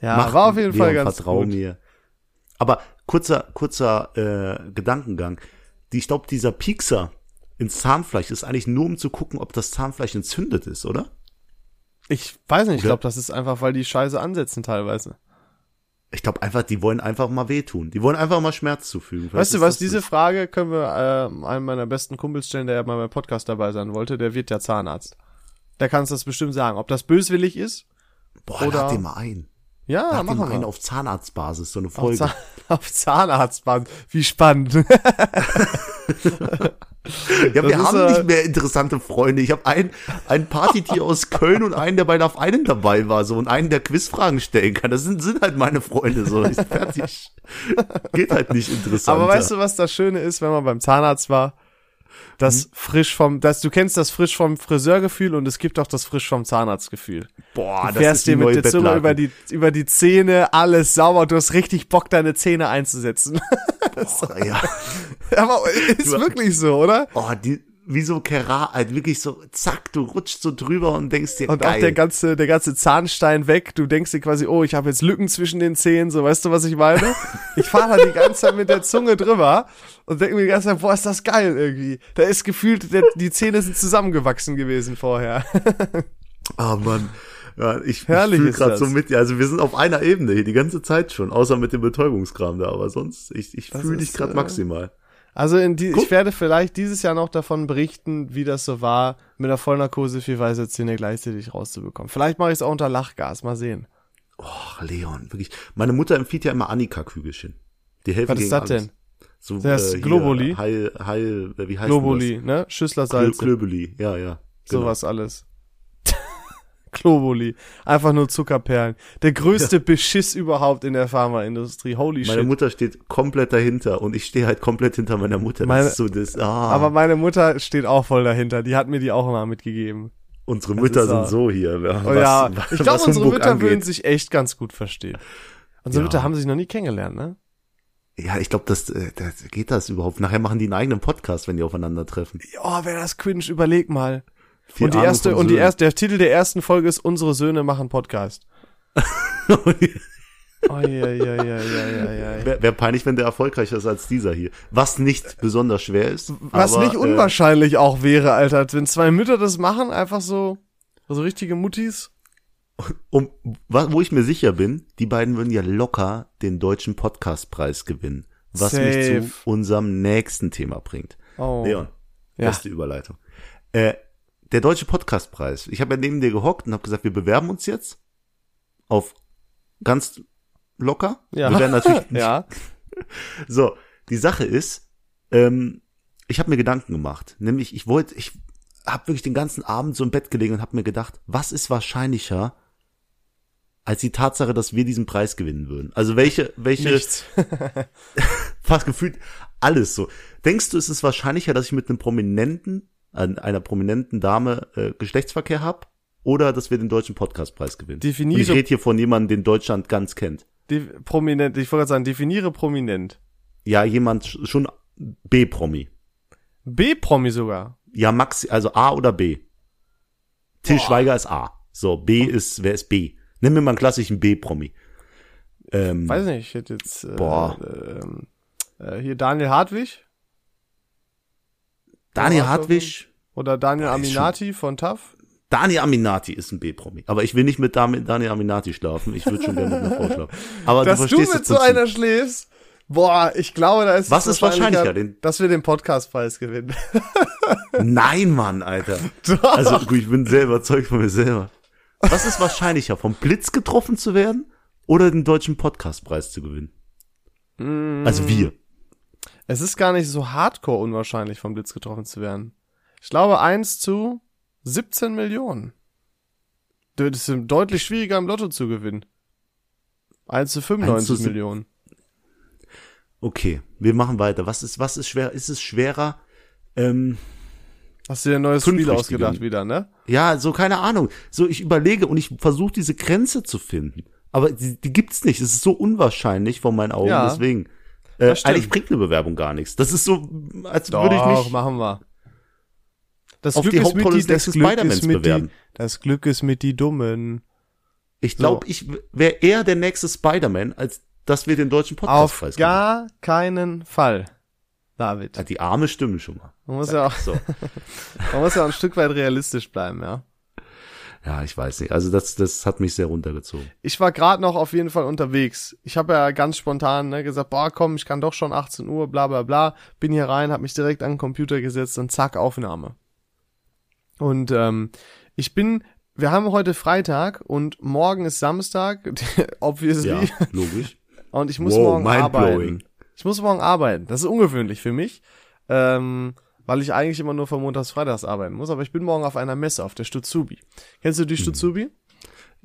ja, mach, war auf jeden Fall ganz vertrau gut. mir. Aber kurzer, kurzer äh, Gedankengang. Die, ich glaube, dieser Piekser ins Zahnfleisch ist eigentlich nur, um zu gucken, ob das Zahnfleisch entzündet ist, oder? Ich weiß nicht, ich glaube, das ist einfach, weil die Scheiße ansetzen teilweise. Ich glaube einfach, die wollen einfach mal wehtun. Die wollen einfach mal Schmerz zufügen. Vielleicht Weißt du was, diese es. Frage können wir äh, einem meiner besten Kumpels stellen, der ja mal beim Podcast dabei sein wollte, der wird ja Zahnarzt. Der kann uns das bestimmt sagen. Ob das böswillig ist? Boah, oder- lad den mal ein. Ja, den machen wir. auf Zahnarztbasis, so eine Auf, Folge. Zahn [LAUGHS] auf Zahnarztband. Wie spannend. [LAUGHS] Ja, wir Das ist, haben äh, nicht mehr interessante Freunde. Ich habe ein, ein Partytier aus Köln und einen, der bei Love einen dabei war, so und einen, der Quizfragen stellen kann. Das sind, sind halt meine Freunde, so. Ich, fertig. [LAUGHS] Geht halt nicht interessant. Aber weißt du, was das Schöne ist, wenn man beim Zahnarzt war? Das Hm? frisch vom, das, du kennst das frisch vom Friseurgefühl und es gibt auch das frisch vom Zahnarztgefühl. boah, Du fährst dir mit der Zunge über die, über die Zähne, alles sauber, du hast richtig Bock, deine Zähne einzusetzen. [LAUGHS] Boah, ja. [LAUGHS] Aber ist wirklich so, oder? Oh, die, wie so Kerat, halt wirklich so, zack, du rutschst so drüber und denkst dir, Und geil. auch der ganze, der ganze Zahnstein weg. Du denkst dir quasi, oh, ich habe jetzt Lücken zwischen den Zähnen, so weißt du, was ich meine? [LAUGHS] Ich fahre halt die ganze Zeit mit der Zunge drüber und denke mir die ganze Zeit, boah, ist das geil irgendwie. Da ist gefühlt, der, die Zähne sind zusammengewachsen gewesen vorher. [LAUGHS] Ah, Mann. Ja, ich, ich Herrlich fühle ist gerade so mit dir. Also wir sind auf einer Ebene hier die ganze Zeit schon, außer mit dem Betäubungskram da. Aber sonst, ich, ich fühle dich gerade äh, maximal. Also in die, ich werde vielleicht dieses Jahr noch davon berichten, wie das so war, mit einer Vollnarkose vier weiße Zähne gleichzeitig rauszubekommen. Vielleicht mache ich es auch unter Lachgas, mal sehen. Ach, Leon, wirklich. Meine Mutter empfiehlt ja immer Annika-Kügelchen. Die helfen Was ist das alles. denn? So, Das ist hier, Globuli? Heil, Heil, äh, wie heißt Globuli, ne? Das? Klö- Salz, Klöbeli, ja, ja. Genau. sowas alles. Globuli. Einfach nur Zuckerperlen. Der größte Beschiss überhaupt in der Pharmaindustrie. Holy Meine shit. Mutter steht komplett dahinter und ich stehe halt komplett hinter meiner Mutter. Das Meine- ist so das, ah, Aber meine Mutter steht auch voll dahinter. Die hat mir die auch immer mitgegeben. unsere Mütter ist sind so hier. Ja, Oh ja, was- ich glaube, was unsere Mütter würden angeht. sich echt ganz gut verstehen. Unsere Ja. Mütter haben sich noch nie kennengelernt, ne? Ja, ich glaube, das, äh, das geht das überhaupt. Nachher machen die einen eigenen Podcast, wenn die aufeinandertreffen. Oh, wäre das cringe, überleg mal. Vier und die Arme erste, und die erste, der Titel der ersten Folge ist Unsere Söhne machen Podcast. Oh, ja, ja, ja, ja, ja, ja. Wäre wär peinlich, wenn der erfolgreicher ist als dieser hier. Was nicht besonders schwer ist. Was aber, nicht äh, unwahrscheinlich auch wäre, Alter, wenn zwei Mütter das machen, einfach so, so richtige Muttis. um, wo ich mir sicher bin, die beiden würden ja locker den deutschen Podcastpreis gewinnen. Was mich Safe. zu unserem nächsten Thema bringt. Oh. Leon, Ja. beste Überleitung. Äh, der deutsche Podcastpreis. Ich habe ja neben dir gehockt und habe gesagt, wir bewerben uns jetzt auf ganz locker. Ja. Wir werden natürlich [LAUGHS] nicht ja. [LAUGHS] So, die Sache ist, ähm, ich habe mir Gedanken gemacht. Nämlich, ich wollte, ich habe wirklich den ganzen Abend so im Bett gelegen und habe mir gedacht, was ist wahrscheinlicher als die Tatsache, dass wir diesen Preis gewinnen würden? Also welche, welche, Nichts. [LAUGHS] fast gefühlt alles so. Denkst du, ist es wahrscheinlicher, dass ich mit einem Prominenten, äh, einer prominenten Dame äh, Geschlechtsverkehr habe? Oder dass wir den deutschen Podcastpreis gewinnen? Definiere- Und ich rede hier von jemandem, den Deutschland ganz kennt. Prominent, ich wollte gerade sagen, definiere prominent. Ja, jemand sch- schon B-Promi. B-Promi sogar. Ja, Max, also A oder B. Till Schweiger ist A. So, B ist, wer ist B? Nimm mir mal einen klassischen B-Promi. Ähm, Weiß nicht, ich hätte jetzt äh, Boah. ähm, äh, hier Daniel Hartwig Daniel Hartwig, oder Daniel Aminati von TAF. Daniel Aminati ist ein B-Promi. Aber ich will nicht mit Daniel Aminati schlafen. Ich würde schon gerne mit einer Frau schlafen. Aber Dass du du, verstehst mit das so einer schläfst, boah, ich glaube, da ist Was ist wahrscheinlicher, den- dass wir den Podcastpreis gewinnen. [LAUGHS] Nein, Mann, Alter. Doch. Also gut, ich bin sehr überzeugt von mir selber. Was ist wahrscheinlicher, vom Blitz getroffen zu werden oder den deutschen Podcastpreis zu gewinnen? Also wir. Es ist gar nicht so hardcore unwahrscheinlich, vom Blitz getroffen zu werden. Ich glaube, 1 zu 17 Millionen. Das ist deutlich schwieriger im Lotto zu gewinnen. 1 zu 95 1 zu Millionen. Okay, wir machen weiter. Was ist, was ist schwer? Ist es schwerer? Ähm, Hast du dir ein neues Spiel richtige. ausgedacht wieder, ne? ja, so keine Ahnung. So ich überlege und ich versuche diese Grenze zu finden, aber die, die gibt's nicht. Es ist so unwahrscheinlich von meinen Augen. Ja, deswegen. Äh, eigentlich bringt eine Bewerbung gar nichts. Das ist so, als würde ich mich machen wir. Das auf die Hauptrolle des Spider-Mans bewerben. Die, das Glück ist mit die Dummen. Ich glaube, So. ich wäre eher der nächste Spider-Man, als dass wir den deutschen Auf Podcastpreis gar keinen Fall, David. Ja, die Arme stimmen schon mal. Man muss ja auch, So. [LAUGHS] man muss ja auch ein Stück weit realistisch bleiben, ja. Ja, ich weiß nicht. Also das, das hat mich sehr runtergezogen. Ich war gerade noch auf jeden Fall unterwegs. Ich habe ja ganz spontan ne, gesagt, boah, komm, ich kann doch schon 18 Uhr, bla bla bla. Bin hier rein, habe mich direkt an den Computer gesetzt und zack, Aufnahme. Und ähm, ich bin, wir haben heute Freitag und morgen ist Samstag, [LAUGHS] obviously. Ja, logisch. Und ich muss Wow, morgen arbeiten. Ich muss morgen arbeiten. Das ist ungewöhnlich für mich, ähm, weil ich eigentlich immer nur von Montags Freitags arbeiten muss. Aber ich bin morgen auf einer Messe, auf der Stutzubi. Kennst du die Stutzubi?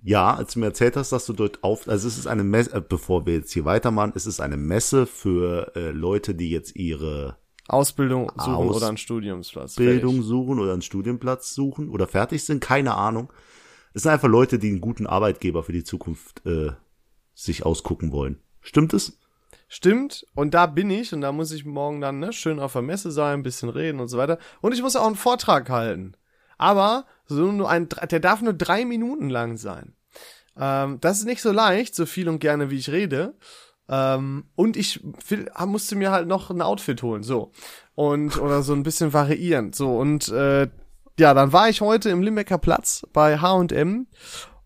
Ja, als du mir erzählt hast, dass du dort auf, also es ist eine Messe, äh, bevor wir jetzt hier weitermachen, es ist eine Messe für äh, Leute, die jetzt ihre Ausbildung suchen Aus- oder einen Studiumsplatz. Bildung Fertig. suchen oder einen Studienplatz suchen oder fertig sind, keine Ahnung. Es sind einfach Leute, die einen guten Arbeitgeber für die Zukunft äh, sich ausgucken wollen. Stimmt es? Stimmt. Und da bin ich und da muss ich morgen dann ne, schön auf der Messe sein, ein bisschen reden und so weiter. Und ich muss auch einen Vortrag halten. Aber so nur ein, der darf nur drei Minuten lang sein. Ähm, das ist nicht so leicht, so viel und gerne wie ich rede. Ähm, und ich will, musste mir halt noch ein Outfit holen, so. Und, oder so ein bisschen variieren, so. Und, äh, ja, dann war ich heute im Limbecker Platz bei H&M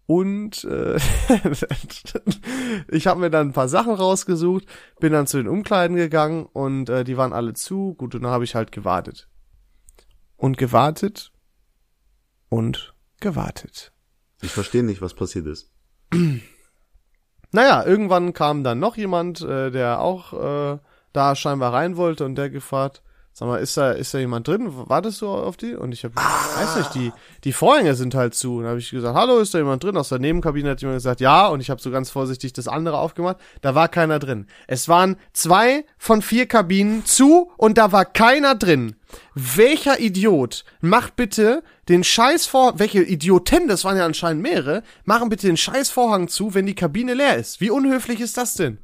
und äh, [LAUGHS] ich habe mir dann ein paar Sachen rausgesucht, bin dann zu den Umkleiden gegangen und äh, die waren alle zu. Gut, und dann habe ich halt gewartet. Und gewartet und gewartet. Ich verstehe nicht, was passiert ist. [CLEARS THROAT] Naja, irgendwann kam dann noch jemand, äh, der auch äh, da scheinbar rein wollte und der gefragt, sag mal, ist da, ist da jemand drin? Wartest du auf die? Und ich habe, weiß nicht, die, die Vorhänge sind halt zu. Und dann habe ich gesagt, hallo, ist da jemand drin? Aus der Nebenkabine hat jemand gesagt, ja. Und ich habe so ganz vorsichtig das andere aufgemacht. Da war keiner drin. Es waren zwei von vier Kabinen zu und da war keiner drin. Welcher Idiot macht bitte den Scheiß vor, welche Idioten, das waren ja anscheinend mehrere, machen bitte den Scheiß Vorhang zu, wenn die Kabine leer ist. Wie unhöflich ist das denn?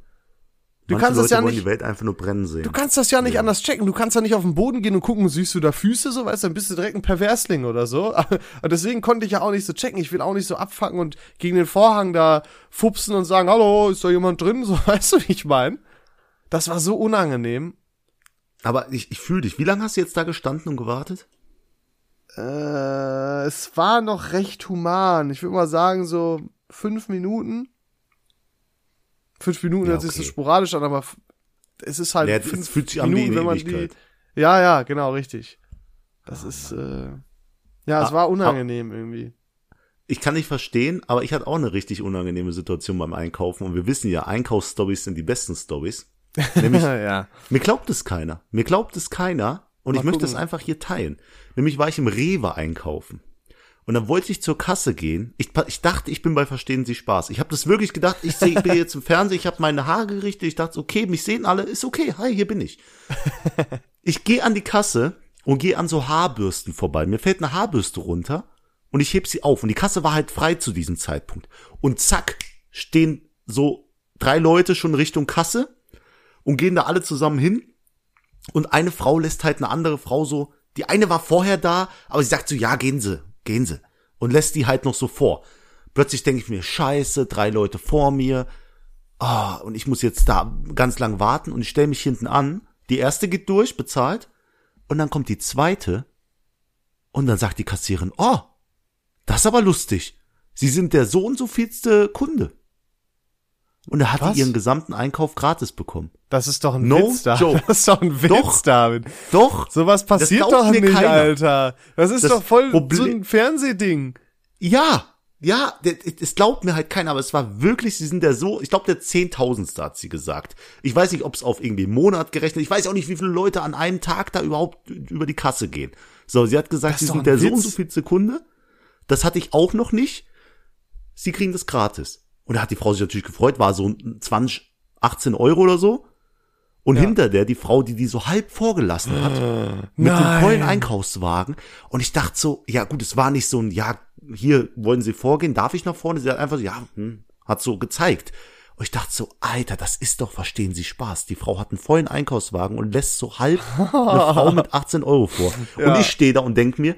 Du Manche kannst das Leute ja wollen nicht, die Welt einfach nur brennen sehen. du kannst das ja nicht anders checken. Du kannst ja nicht auf den Boden gehen und gucken, siehst du da Füße, so weißt du, dann bist du direkt ein Perversling oder so. [LAUGHS] Und deswegen konnte ich ja auch nicht so checken. Ich will auch nicht so abfacken und gegen den Vorhang da fupsen und sagen, hallo, ist da jemand drin? [LAUGHS] So, weißt du, wie ich mein? Das war so unangenehm. Aber ich, ich fühle dich. Wie lange hast du jetzt da gestanden und gewartet? Äh, es war noch recht human. Ich würde mal sagen, so fünf Minuten. Fünf Minuten Ja, hört sich so sporadisch an, aber es ist halt Ja, es fünf fühlt sich an Minuten, eine wenn man Ewigkeit. die. Ja, ja, genau, richtig. Das ist, äh, ja, es Ah, war unangenehm irgendwie. Ich kann nicht verstehen, aber ich hatte auch eine richtig unangenehme Situation beim Einkaufen. Und wir wissen ja, Einkaufsstories sind die besten Stories. [LAUGHS] Nämlich, ja. mir glaubt es keiner. Mir glaubt es keiner. Und Mal ich möchte gucken. es einfach hier teilen. Nämlich war ich im Rewe einkaufen. Und dann wollte ich zur Kasse gehen. Ich, ich dachte, ich bin bei Verstehen Sie Spaß. Ich habe das wirklich gedacht. Ich sehe, ich bin jetzt im Fernsehen, ich habe meine Haare gerichtet. Ich dachte, okay, mich sehen alle, ist okay. Hi, hier bin ich. [LAUGHS] Ich gehe an die Kasse und gehe an so Haarbürsten vorbei. Mir fällt eine Haarbürste runter und ich heb sie auf. Und die Kasse war halt frei zu diesem Zeitpunkt. Und zack, stehen so drei Leute schon Richtung Kasse und gehen da alle zusammen hin. Und eine Frau lässt halt eine andere Frau so, die eine war vorher da, aber sie sagt so, ja, gehen Sie, gehen Sie. Und lässt die halt noch so vor. Plötzlich denke ich mir, scheiße, drei Leute vor mir. Ah, und ich muss jetzt da ganz lang warten und ich stelle mich hinten an. Die erste geht durch, bezahlt. Und dann kommt die zweite. Und dann sagt die Kassierin, oh, das ist aber lustig. Sie sind der so und so vielste Kunde. Und er hat Was? ihren gesamten Einkauf gratis bekommen. Das ist doch ein No Witz, David. joke. Das ist doch ein Witz, Doch. David. Doch. Sowas passiert doch nicht, keiner. Alter. Das ist Das doch voll Problem- so ein Fernsehding. Ja, ja, es glaubt mir halt keiner, aber es war wirklich, sie sind der so, ich glaube der Zehntausendste hat sie gesagt. Ich weiß nicht, ob es auf irgendwie einen Monat gerechnet, ich weiß auch nicht, wie viele Leute an einem Tag da überhaupt über die Kasse gehen. So, sie hat gesagt, sie sind der ein so und Witz. so viel Sekunde. Das hatte ich auch noch nicht. Sie kriegen das gratis. Und da hat die Frau sich natürlich gefreut, war so 20, 18 Euro oder so. Und hinter der die Frau, die die so halb vorgelassen hat, mit dem Nein. vollen Einkaufswagen. Und ich dachte so, ja gut, es war nicht so ein, ja, hier wollen Sie vorgehen, darf ich nach vorne? Sie hat einfach so, ja, hm, hat so gezeigt. Und ich dachte so, Alter, das ist doch, verstehen Sie Spaß. Die Frau hat einen vollen Einkaufswagen und lässt so halb eine Frau [LAUGHS] mit 18 Euro vor. Und Ja. ich stehe da und denk mir,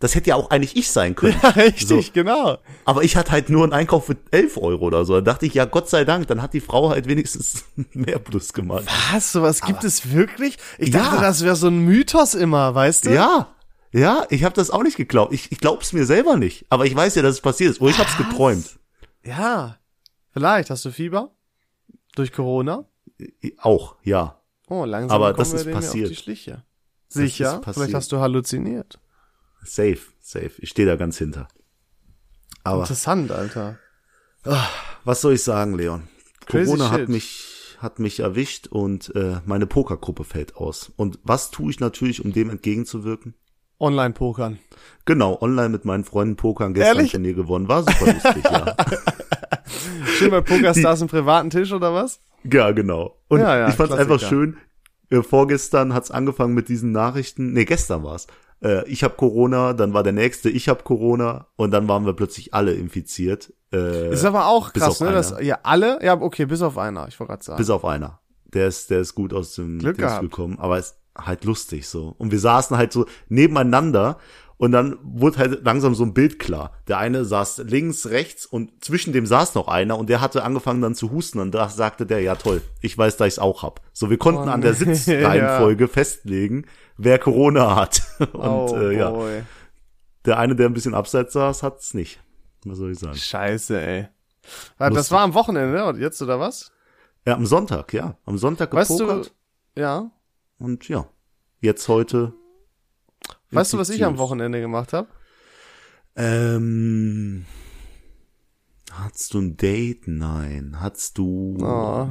das hätte ja auch eigentlich ich sein können. Ja, richtig, So. genau. Aber ich hatte halt nur einen Einkauf für 11 Euro oder so. Da dachte ich, ja, Gott sei Dank, dann hat die Frau halt wenigstens [LAUGHS] mehr Plus gemacht. Was, sowas gibt es wirklich? Ich dachte, Ja. das wäre so ein Mythos immer, weißt du? Ja, ja, ich habe das auch nicht geglaubt. Ich, ich glaub's mir selber nicht. Aber ich weiß ja, dass es passiert ist. Oder ich hab's geträumt. Ja. Vielleicht. Hast du Fieber? Durch Corona? Auch, ja. Oh, langsam Aber kommen das wir ist passiert. auf die Schliche. Sicher? Vielleicht hast du halluziniert. Safe, safe. Ich stehe da ganz hinter. Aber Interessant, Alter. was soll ich sagen, Leon? Crazy Corona shit. hat mich hat mich erwischt und äh, meine Pokergruppe fällt aus. Und was tue ich natürlich, um dem entgegenzuwirken? Online-Pokern. Genau, online mit meinen Freunden pokern, gestern Ehrlich? Turnier gewonnen. War super lustig, ja. [LAUGHS] Schön bei Pokerstars im privaten Tisch oder was? Ja, genau. Und Ja, ja, ich fand's Klassiker. einfach schön. Äh, vorgestern hat's angefangen mit diesen Nachrichten. Nee, gestern war's. Äh, ich habe Corona, dann war der nächste, ich habe Corona und dann waren wir plötzlich alle infiziert. Äh, Ist aber auch krass, ne? Dass, ja, alle? Ja, okay, bis auf einer. Ich wollte gerade sagen. bis auf einer. Der ist, der ist gut aus dem Glück gekommen, aber ist halt lustig so. Und wir saßen halt so nebeneinander und dann wurde halt langsam so ein Bild klar. Der eine saß links, rechts und zwischen dem saß noch einer und der hatte angefangen dann zu husten und da sagte der, ja toll, ich weiß, dass ich's auch hab. So, wir konnten Oh, an der. [LAUGHS] Sitzreihenfolge festlegen, wer Corona hat. [LAUGHS] Und oh, äh, ja, boy. der eine, der ein bisschen abseits saß, hat's nicht. Was soll ich sagen? Scheiße, ey. Ah, Das Lustig. war am Wochenende, ne? Und jetzt, oder was? Ja, am Sonntag, ja. Am Sonntag Weißt gepokert du, ja. und ja. Jetzt heute. Weißt du, was ich am. Wochenende gemacht habe? Ähm, hattest du ein Date? Nein. Hattest du. Oh.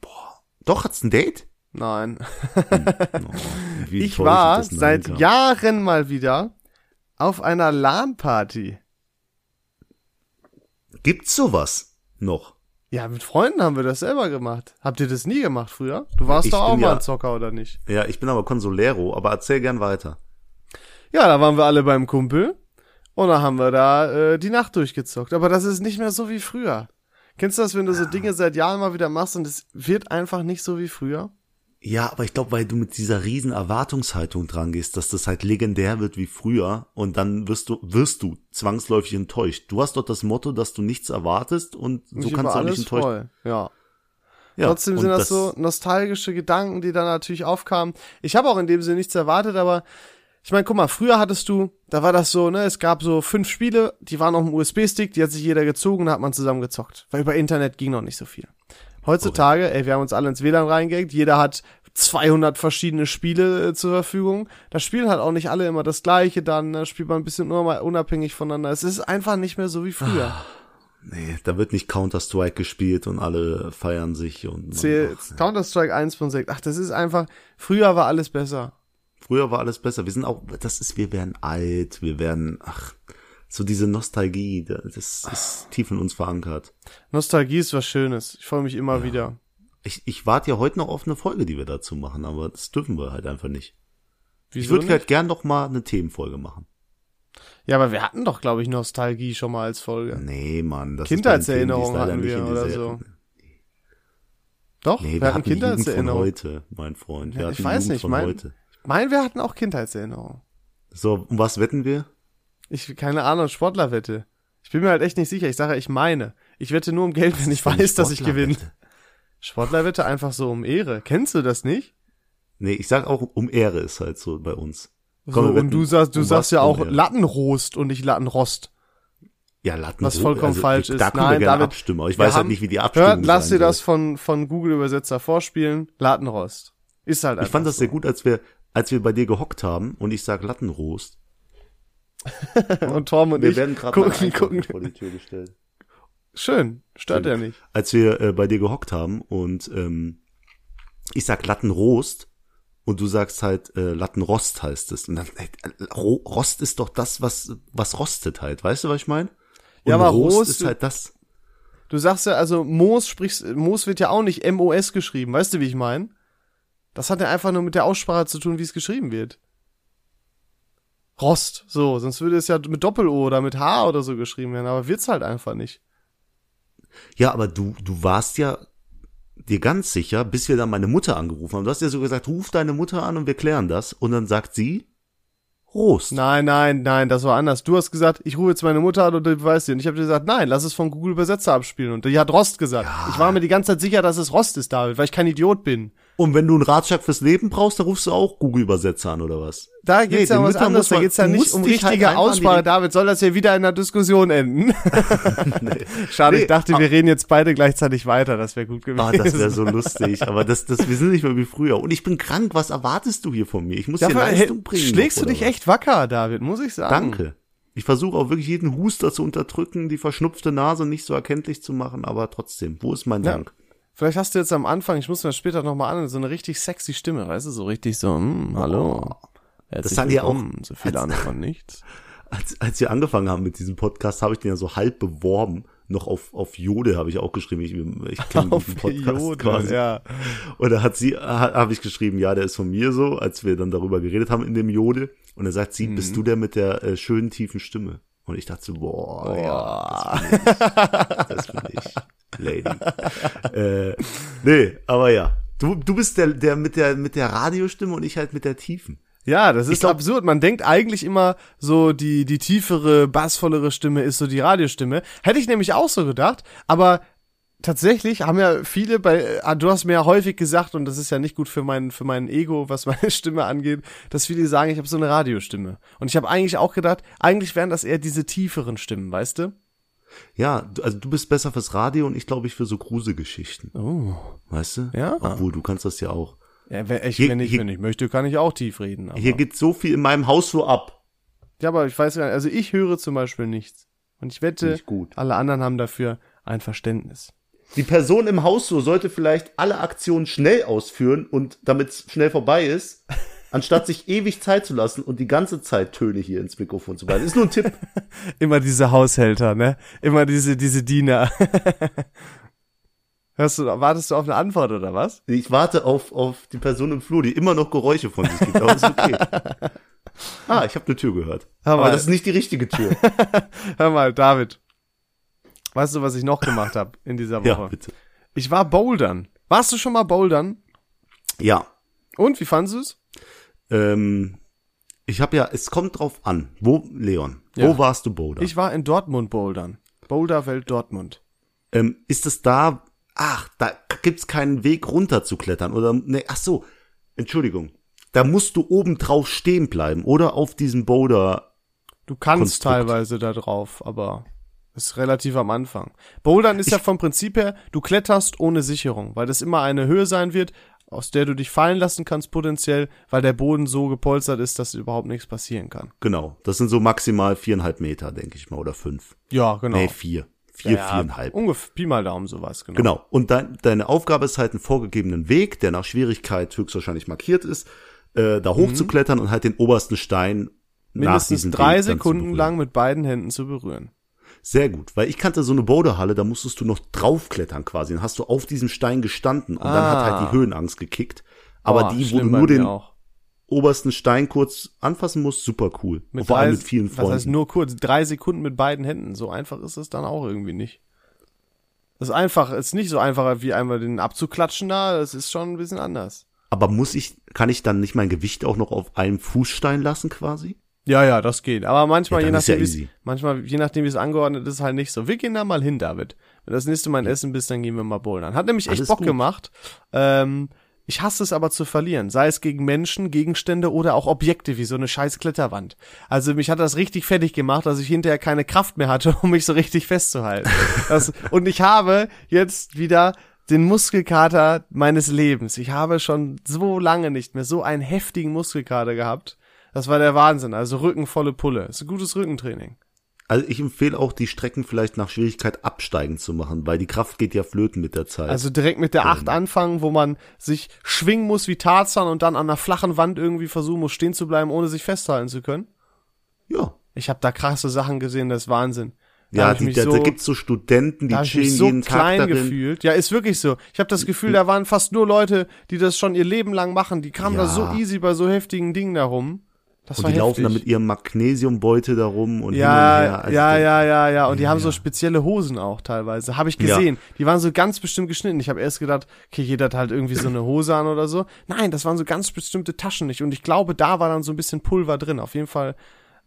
Boah. Doch, hattest du ein Date? Nein. [LAUGHS] Oh, wie Ich war seit kam. Jahren mal wieder auf einer LAN-Party. Gibt's sowas noch? Ja, mit Freunden haben wir das selber gemacht. Habt ihr das nie gemacht früher? Du warst Ich doch auch mal ja- ein Zocker, oder nicht? Ja, ich bin aber Consolero, aber erzähl gern weiter. Ja, da waren wir alle beim Kumpel und da haben wir da äh, die Nacht durchgezockt. Aber das ist nicht mehr so wie früher. Kennst du das, wenn du so Dinge seit Jahren mal wieder machst und es wird einfach nicht so wie früher? Ja, aber ich glaube, weil du mit dieser riesen Erwartungshaltung dran gehst, dass das halt legendär wird wie früher und dann wirst du, wirst du zwangsläufig enttäuscht. Du hast doch das Motto, dass du nichts erwartest und so kannst du auch nicht enttäuscht voll. Ja. Ja, Trotzdem sind das, so nostalgische Gedanken, die dann natürlich aufkamen. Ich habe auch in dem Sinne nichts erwartet, aber ich meine, guck mal, früher hattest du, da war das so, ne, es gab so fünf Spiele, die waren auf dem USB-Stick, die hat sich jeder gezogen, da hat man zusammen gezockt. Weil über Internet ging noch nicht so viel. Heutzutage, ey, wir haben uns alle ins WLAN reingehackt, jeder hat 200 verschiedene Spiele äh, zur Verfügung. Da spielen halt auch nicht alle immer das gleiche dann, da spielt man ein bisschen nur unabhängig voneinander. Es ist einfach nicht mehr so wie früher. Nee, da wird nicht Counter-Strike gespielt und alle feiern sich und ach, Counter-Strike 1.6. Ach, das ist einfach, früher war alles besser. früher war alles besser. Wir sind auch, das ist, wir werden alt, wir werden, ach, so diese Nostalgie, da- das ist tief in uns verankert. Nostalgie ist was Schönes. Ich freue mich immer wieder. Ich, ich warte ja heute noch auf eine Folge, die wir dazu machen, aber das dürfen wir halt einfach nicht. Ich Wieso würde nicht? halt gern noch mal eine Themenfolge machen. Ja, aber wir hatten doch, glaube ich, Nostalgie schon mal als Folge. Nee, Mann, das Kindheitserinnerungen hatten wir oder so. Doch, Nee, wir, wir hatten hatten Kindheitserinnerungen. heute, mein Freund. Wir Ja, ich weiß Jugend nicht, mein- heute. Mein, wir hatten auch Kindheitserinnerungen. So, um was wetten wir? Ich, keine Ahnung, Sportlerwette. Ich bin mir halt echt nicht sicher. Ich sage, ich meine. Ich wette nur um Geld, wenn ich weiß, dass ich gewinne. Sportlerwette? Einfach so um Ehre. Kennst du das nicht? Nee, ich sag auch, um Ehre ist halt so bei uns. So, Komm, wir und du sagst, du um sagst ja Um auch Ehre. Lattenrost und nicht Lattenrost. Ja, Latten was vollkommen falsch Da ist. können wir Nein, gerne David, abstimmen, aber ich wir weiß halt haben- nicht, wie die Abstimmung Hör, lass dir das von, von Google-Übersetzer vorspielen. Lattenrost. Ist halt einfach Ich fand das so. sehr gut, als wir, als wir bei dir gehockt haben und ich sag Lattenrost. [LAUGHS] Und Torm und Wir ich werden gucken, gucken. vor die Tür gestellt. Schön. Stört ja nicht. Als wir äh, bei dir gehockt haben und ähm, ich sag Lattenrost und du sagst halt äh, Lattenrost heißt es. Und dann, äh, Ro Rost ist doch das, was was rostet halt. Weißt du, was ich meine? Ja, aber Rost- ist halt das. Du sagst ja, also Moos sprichst, Moos wird ja auch nicht M-O-S geschrieben. Weißt du, wie ich meine? Das hat ja einfach nur mit der Aussprache zu tun, wie es geschrieben wird. Rost, so, sonst würde es ja mit Doppel-O oder mit H oder so geschrieben werden, aber wird's halt einfach nicht. Ja, aber du du warst ja dir ganz sicher, bis wir dann meine Mutter angerufen haben. Du hast ja so gesagt, ruf deine Mutter an und wir klären das. Und dann sagt sie Rost. Nein, nein, nein, das war anders. Du hast gesagt, ich rufe jetzt meine Mutter an und die beweist dir. Und ich habe dir gesagt, nein, lass es von Google Übersetzer abspielen. Und die hat Rost gesagt. Ich war mir die ganze Zeit sicher, dass es Rost ist, David, weil ich kein Idiot bin. Und wenn du einen Ratschlag fürs Leben brauchst, dann rufst du auch Google-Übersetzer an oder was? Da geht's Nee, ja um was anderes. Da geht's ja nicht um halt richtige die Aussprache. David, soll das hier wieder in einer Diskussion enden? [LAUGHS] Schade, Nee, ich dachte, wir reden jetzt beide gleichzeitig weiter. Das wäre gut gewesen. Ah, das wäre so lustig. Aber das, das, wir sind nicht mehr wie früher. Und ich bin krank. Was erwartest du hier von mir? Ich muss dir Dafür Leistung hey, bringen. schlägst noch, du dich was? echt wacker, David, muss ich sagen. Danke. Ich versuche auch wirklich jeden Huster zu unterdrücken, die verschnupfte Nase nicht so erkenntlich zu machen, aber trotzdem, wo ist mein Ja. Vielleicht hast du jetzt am Anfang, ich muss mir das später nochmal an, so eine richtig sexy Stimme, weißt du, so richtig so, hm, hallo. Herzlich haben die ja auch- so viel als- Ahnung von nichts. [LAUGHS] Als, als wir angefangen haben mit diesem Podcast, habe ich den ja so halb beworben. Noch auf, auf Jode habe ich auch geschrieben, ich, ich kenne [LAUGHS] Auf diesen Podcast Jode, quasi. ja. Und da hat sie, ha- habe ich geschrieben, ja, der ist von mir so, als wir dann darüber geredet haben in dem Jode. Und dann sagt sie, Mhm. bist du der mit der äh, schönen tiefen Stimme? Und ich dachte so, boah, ja, das bin ich. Das bin ich, [LAUGHS] Lady. äh, nee, aber ja. Du, du bist der, der mit der, mit der Radiostimme und ich halt mit der tiefen. Ja, das ist glaub- absurd. Man denkt eigentlich immer so, die, die tiefere, bassvollere Stimme ist so die Radiostimme. Hätte ich nämlich auch so gedacht, aber tatsächlich haben ja viele bei, ah, du hast mir ja häufig gesagt, und das ist ja nicht gut für mein, für mein Ego, was meine [LAUGHS] Stimme angeht, dass viele sagen, ich habe so eine Radiostimme. Und ich habe eigentlich auch gedacht, eigentlich wären das eher diese tieferen Stimmen, weißt du? Ja, also du bist besser fürs Radio und ich glaube ich für so Gruselgeschichten. Oh. Weißt du? Ja. Obwohl, du kannst das ja auch. Ja, wenn ich, Hier- wenn ich, hier- wenn ich möchte, kann ich auch tief reden. Aber. Hier geht so viel in meinem Haus so ab. Ja, aber ich weiß gar nicht, also ich höre zum Beispiel nichts. Und ich wette, alle anderen haben dafür ein Verständnis. Die Person im Haus so sollte vielleicht alle Aktionen schnell ausführen und damit es schnell vorbei ist, anstatt sich ewig Zeit zu lassen und die ganze Zeit Töne hier ins Mikrofon zu ballen. Ist nur ein Tipp. [LAUGHS] Immer diese Haushälter, ne? Immer diese, diese Diener. [LAUGHS] Hörst du, wartest du auf eine Antwort oder was? Ich warte auf, auf die Person im Flur, die immer noch Geräusche von sich gibt, aber ist okay. [LAUGHS] Ah, ich habe eine Tür gehört. Hör Aber mal. das ist nicht die richtige Tür. Hör mal, David. Weißt du, was ich noch gemacht habe in dieser Woche? Ja, bitte. Ich war bouldern. Warst du schon mal bouldern? Ja, Und, wie fandest du es? Ähm, ich habe ja, es kommt drauf an. Wo, Leon, Ja. wo warst du Boulder? Ich war in Dortmund bouldern. Boulderwelt Dortmund. Ähm, ist es da, ach, da gibt's keinen Weg runter zu klettern oder, ne, ach so, Entschuldigung. Da musst du oben drauf stehen bleiben oder auf diesem Boulder. Du kannst Konstrukt. teilweise da drauf, aber ist relativ am Anfang. Bouldern ist ja vom Prinzip her, du kletterst ohne Sicherung, weil das immer eine Höhe sein wird, aus der du dich fallen lassen kannst potenziell, weil der Boden so gepolstert ist, dass überhaupt nichts passieren kann. Genau, das sind so maximal viereinhalb Meter, denke ich mal, oder fünf. Ja, genau. Nee, vier. Vier, Ja, viereinhalb. Ungefähr Pi mal Daumen sowas, genau. Genau. Und dein, deine Aufgabe ist halt einen vorgegebenen Weg, der nach Schwierigkeit höchstwahrscheinlich markiert ist, äh, da hochzuklettern und halt den obersten Stein nach Mhm. Mindestens drei Sekunden lang mit beiden Händen zu berühren. Sehr gut, weil ich kannte so eine Boulderhalle, da musstest du noch draufklettern quasi. Dann hast du auf diesem Stein gestanden und dann hat halt Ah. die Höhenangst gekickt. Aber Boah, die, wo du nur den auch. obersten Stein kurz anfassen musst, super cool. Mit vor allem mit vielen Was heißt Freunden. nur kurz? Drei Sekunden mit beiden Händen. So einfach ist es dann auch irgendwie nicht. Das ist einfach, ist nicht so einfach wie einmal den abzuklatschen da. Das ist schon ein bisschen anders. Aber muss ich, kann ich dann nicht mein Gewicht auch noch auf einem Fußstein lassen quasi? Ja, ja, das geht. Aber manchmal, Ja, je ja nachdem, es manchmal, je nachdem, wie es angeordnet ist, halt nicht so. Wir gehen da mal hin, David. Wenn das nächste Mal in Essen bist, dann gehen wir mal bouldern. Hat nämlich echt Alles Bock gut. gemacht. Ähm, ich hasse es aber zu verlieren. Sei es gegen Menschen, Gegenstände oder auch Objekte, wie so eine scheiß Kletterwand. Also mich hat das richtig fertig gemacht, dass ich hinterher keine Kraft mehr hatte, [LAUGHS] um mich so richtig festzuhalten. Das, und ich habe jetzt wieder den Muskelkater meines Lebens. Ich habe schon so lange nicht mehr so einen heftigen Muskelkater gehabt. Das war der Wahnsinn. Also Rücken volle Pulle. ist ein gutes Rückentraining. Also ich empfehle auch, die Strecken vielleicht nach Schwierigkeit absteigend zu machen, weil die Kraft geht ja flöten mit der Zeit. Also direkt mit der 8 anfangen, wo man sich schwingen muss wie Tarzan und dann an einer flachen Wand irgendwie versuchen muss, stehen zu bleiben, ohne sich festhalten zu können. ja. Ich habe da krasse Sachen gesehen, das ist Wahnsinn. Da Ja, die, da, so, da gibt's so Studenten, die da chillen so jeden Tag klein darin. gefühlt. Ja, ist wirklich so. Ich habe das Gefühl, da waren fast nur Leute, die das schon ihr Leben lang machen. Die kamen da Ja. so easy bei so heftigen Dingen da rum. Das Und die laufen da heftig. mit ihrem Magnesiumbeutel da rum und hin und Ja, her. Also ja, ja, ja, ja. Und die Ja, haben so ja. spezielle Hosen auch teilweise. Habe ich Ja. gesehen. Die waren so ganz bestimmt geschnitten. Ich habe erst gedacht, okay, jeder hat halt irgendwie so eine Hose an oder so. Nein, das waren so ganz bestimmte Taschen nicht. Und ich glaube, da war dann so ein bisschen Pulver drin. Auf jeden Fall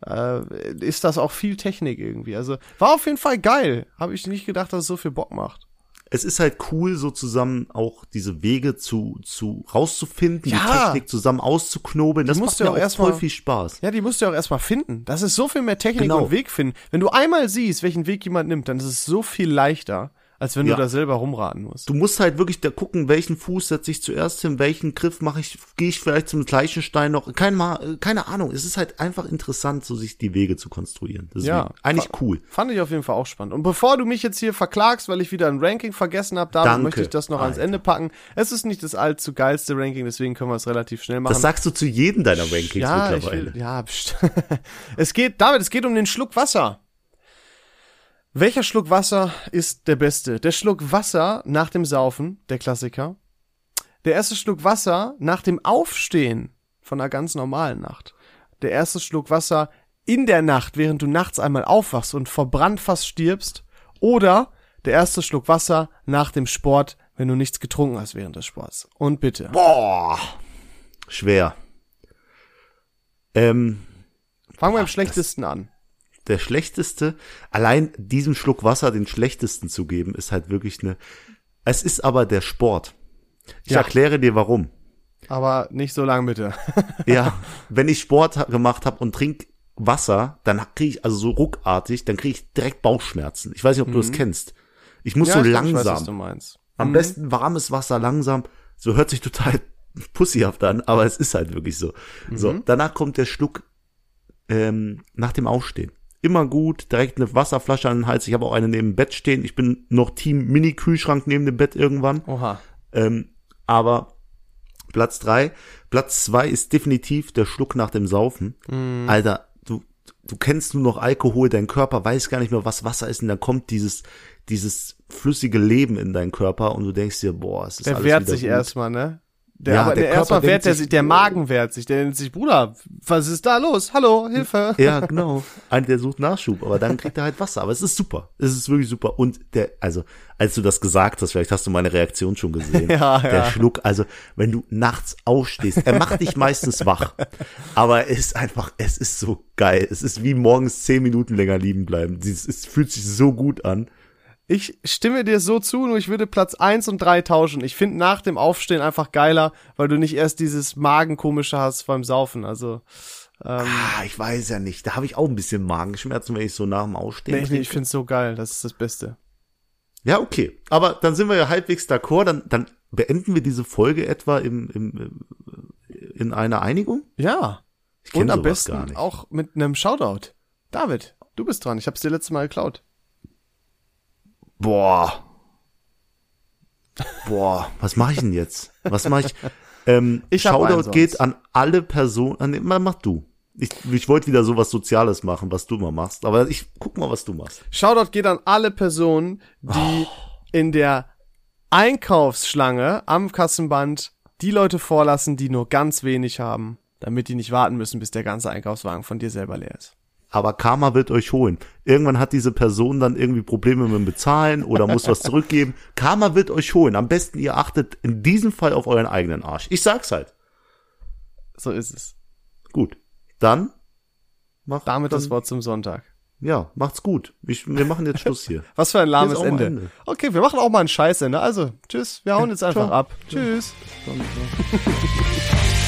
äh, ist das auch viel Technik irgendwie. Also war auf jeden Fall geil. Habe ich nicht gedacht, dass es so viel Bock macht. Es ist halt cool, so zusammen auch diese Wege zu, zu rauszufinden, die Ja. Technik zusammen auszuknobeln. Das musst macht mir auch auch erst voll viel Spaß. Ja, die musst du auch erstmal finden. Das ist so viel mehr Technik Genau. und Weg finden. Wenn du einmal siehst, welchen Weg jemand nimmt, dann ist es so viel leichter, als wenn Ja. du da selber rumraten musst. Du musst halt wirklich da gucken, welchen Fuß setze ich zuerst hin, welchen Griff mache ich, gehe ich vielleicht zum gleichen Stein noch. Kein mal, keine Ahnung. Es ist halt einfach interessant, so sich die Wege zu konstruieren. Deswegen, Ja. eigentlich cool. Fand ich auf jeden Fall auch spannend. Und bevor du mich jetzt hier verklagst, weil ich wieder ein Ranking vergessen habe, damit Danke. möchte ich das noch ans Alter. Ende packen. Es ist nicht das allzu geilste Ranking, deswegen können wir es relativ schnell machen. Das sagst du zu jedem deiner Rankings ja, mittlerweile. will, ja, pst. [LAUGHS] es geht, David, es geht um den Schluck Wasser. Welcher Schluck Wasser ist der beste? Der Schluck Wasser nach dem Saufen, der Klassiker. Der erste Schluck Wasser nach dem Aufstehen von einer ganz normalen Nacht. Der erste Schluck Wasser in der Nacht, während du nachts einmal aufwachst und verbrannt fast stirbst. Oder der erste Schluck Wasser nach dem Sport, wenn du nichts getrunken hast während des Sports. Und bitte. Boah. Schwer. Ähm, Fangen wir am schlechtesten an. Der schlechteste, allein diesem Schluck Wasser den schlechtesten zu geben, ist halt wirklich eine, es ist aber der Sport. Ich Ja. erkläre dir warum. Aber nicht so lang bitte. [LAUGHS] Ja, [LAUGHS] wenn ich Sport gemacht habe und trink Wasser, dann kriege ich also so ruckartig, dann kriege ich direkt Bauchschmerzen. Ich weiß nicht, ob du das kennst. Ich muss so Mhm. ich langsam. weiß. Am besten warmes Wasser langsam. So hört sich total [LAUGHS] pussyhaft an, aber es ist halt wirklich so. So, Mhm. danach kommt der Schluck ähm, nach dem Aufstehen. Immer gut, direkt eine Wasserflasche an den Hals. Ich habe auch eine neben dem Bett stehen. Ich bin noch Team Mini-Kühlschrank neben dem Bett irgendwann. Oha. Ähm, aber Platz drei, Platz zwei ist definitiv der Schluck nach dem Saufen. Mhm. Alter, du, du kennst nur noch Alkohol, dein Körper weiß gar nicht mehr, was Wasser ist, und dann kommt dieses, dieses flüssige Leben in deinen Körper und du denkst dir, boah, es ist Der alles wehrt sich gut. erstmal, ne? Der, Ja, aber der der erstmal wehrt sich, der oh. Magen wehrt sich, der nennt sich, Bruder, was ist da los? Hallo, Hilfe. Ja, genau. Einer, der sucht Nachschub, aber dann kriegt er halt Wasser. Aber es ist super. Es ist wirklich super. Und der, also, als du das gesagt hast, vielleicht hast du meine Reaktion schon gesehen. [LAUGHS] Ja, der ja. Schluck, also, wenn du nachts aufstehst, er macht dich meistens wach. Aber es ist einfach, es ist so geil. Es ist wie morgens zehn Minuten länger liegen bleiben. Es, es fühlt sich so gut an. Ich stimme dir so zu, nur ich würde Platz eins und drei tauschen. Ich finde nach dem Aufstehen einfach geiler, weil du nicht erst dieses Magenkomische hast beim Saufen. Also, ähm, Ah, ich weiß ja nicht. Da habe ich auch ein bisschen Magenschmerzen, wenn ich so nach dem Aufstehen nee, nee, ich find's so geil. Das ist das Beste. Ja, okay. Aber dann sind wir ja halbwegs d'accord. Dann, dann beenden wir diese Folge etwa im, im, in einer Einigung? Ja. Ich Und am besten auch mit einem Shoutout. David, du bist dran. Ich hab's dir letztes Mal geklaut. Boah. Boah, was mache ich denn jetzt? Was mache ich? Ähm, Ich Shoutout geht an alle Personen. An, mach mach du. Ich, ich wollte wieder so was Soziales machen, was du immer machst. Aber ich guck mal, was du machst. Shoutout geht an alle Personen, die in der Einkaufsschlange am Kassenband die Leute vorlassen, die nur ganz wenig haben, damit die nicht warten müssen, bis der ganze Einkaufswagen von dir selber leer ist. Aber Karma wird euch holen. Irgendwann hat diese Person dann irgendwie Probleme mit dem Bezahlen oder muss was zurückgeben. Karma wird euch holen. Am besten ihr achtet in diesem Fall auf euren eigenen Arsch. Ich sag's halt. So ist es. Gut. Dann mach Damit dann, das Wort zum Sonntag. Ja, macht's gut. Ich, wir machen jetzt Schluss hier. [LAUGHS] Was für ein lahmes Ende. Ende. Okay, wir machen auch mal ein Scheißende. Also, tschüss. Wir hauen jetzt [LAUGHS] einfach ciao. ab. Tschüss. [LAUGHS]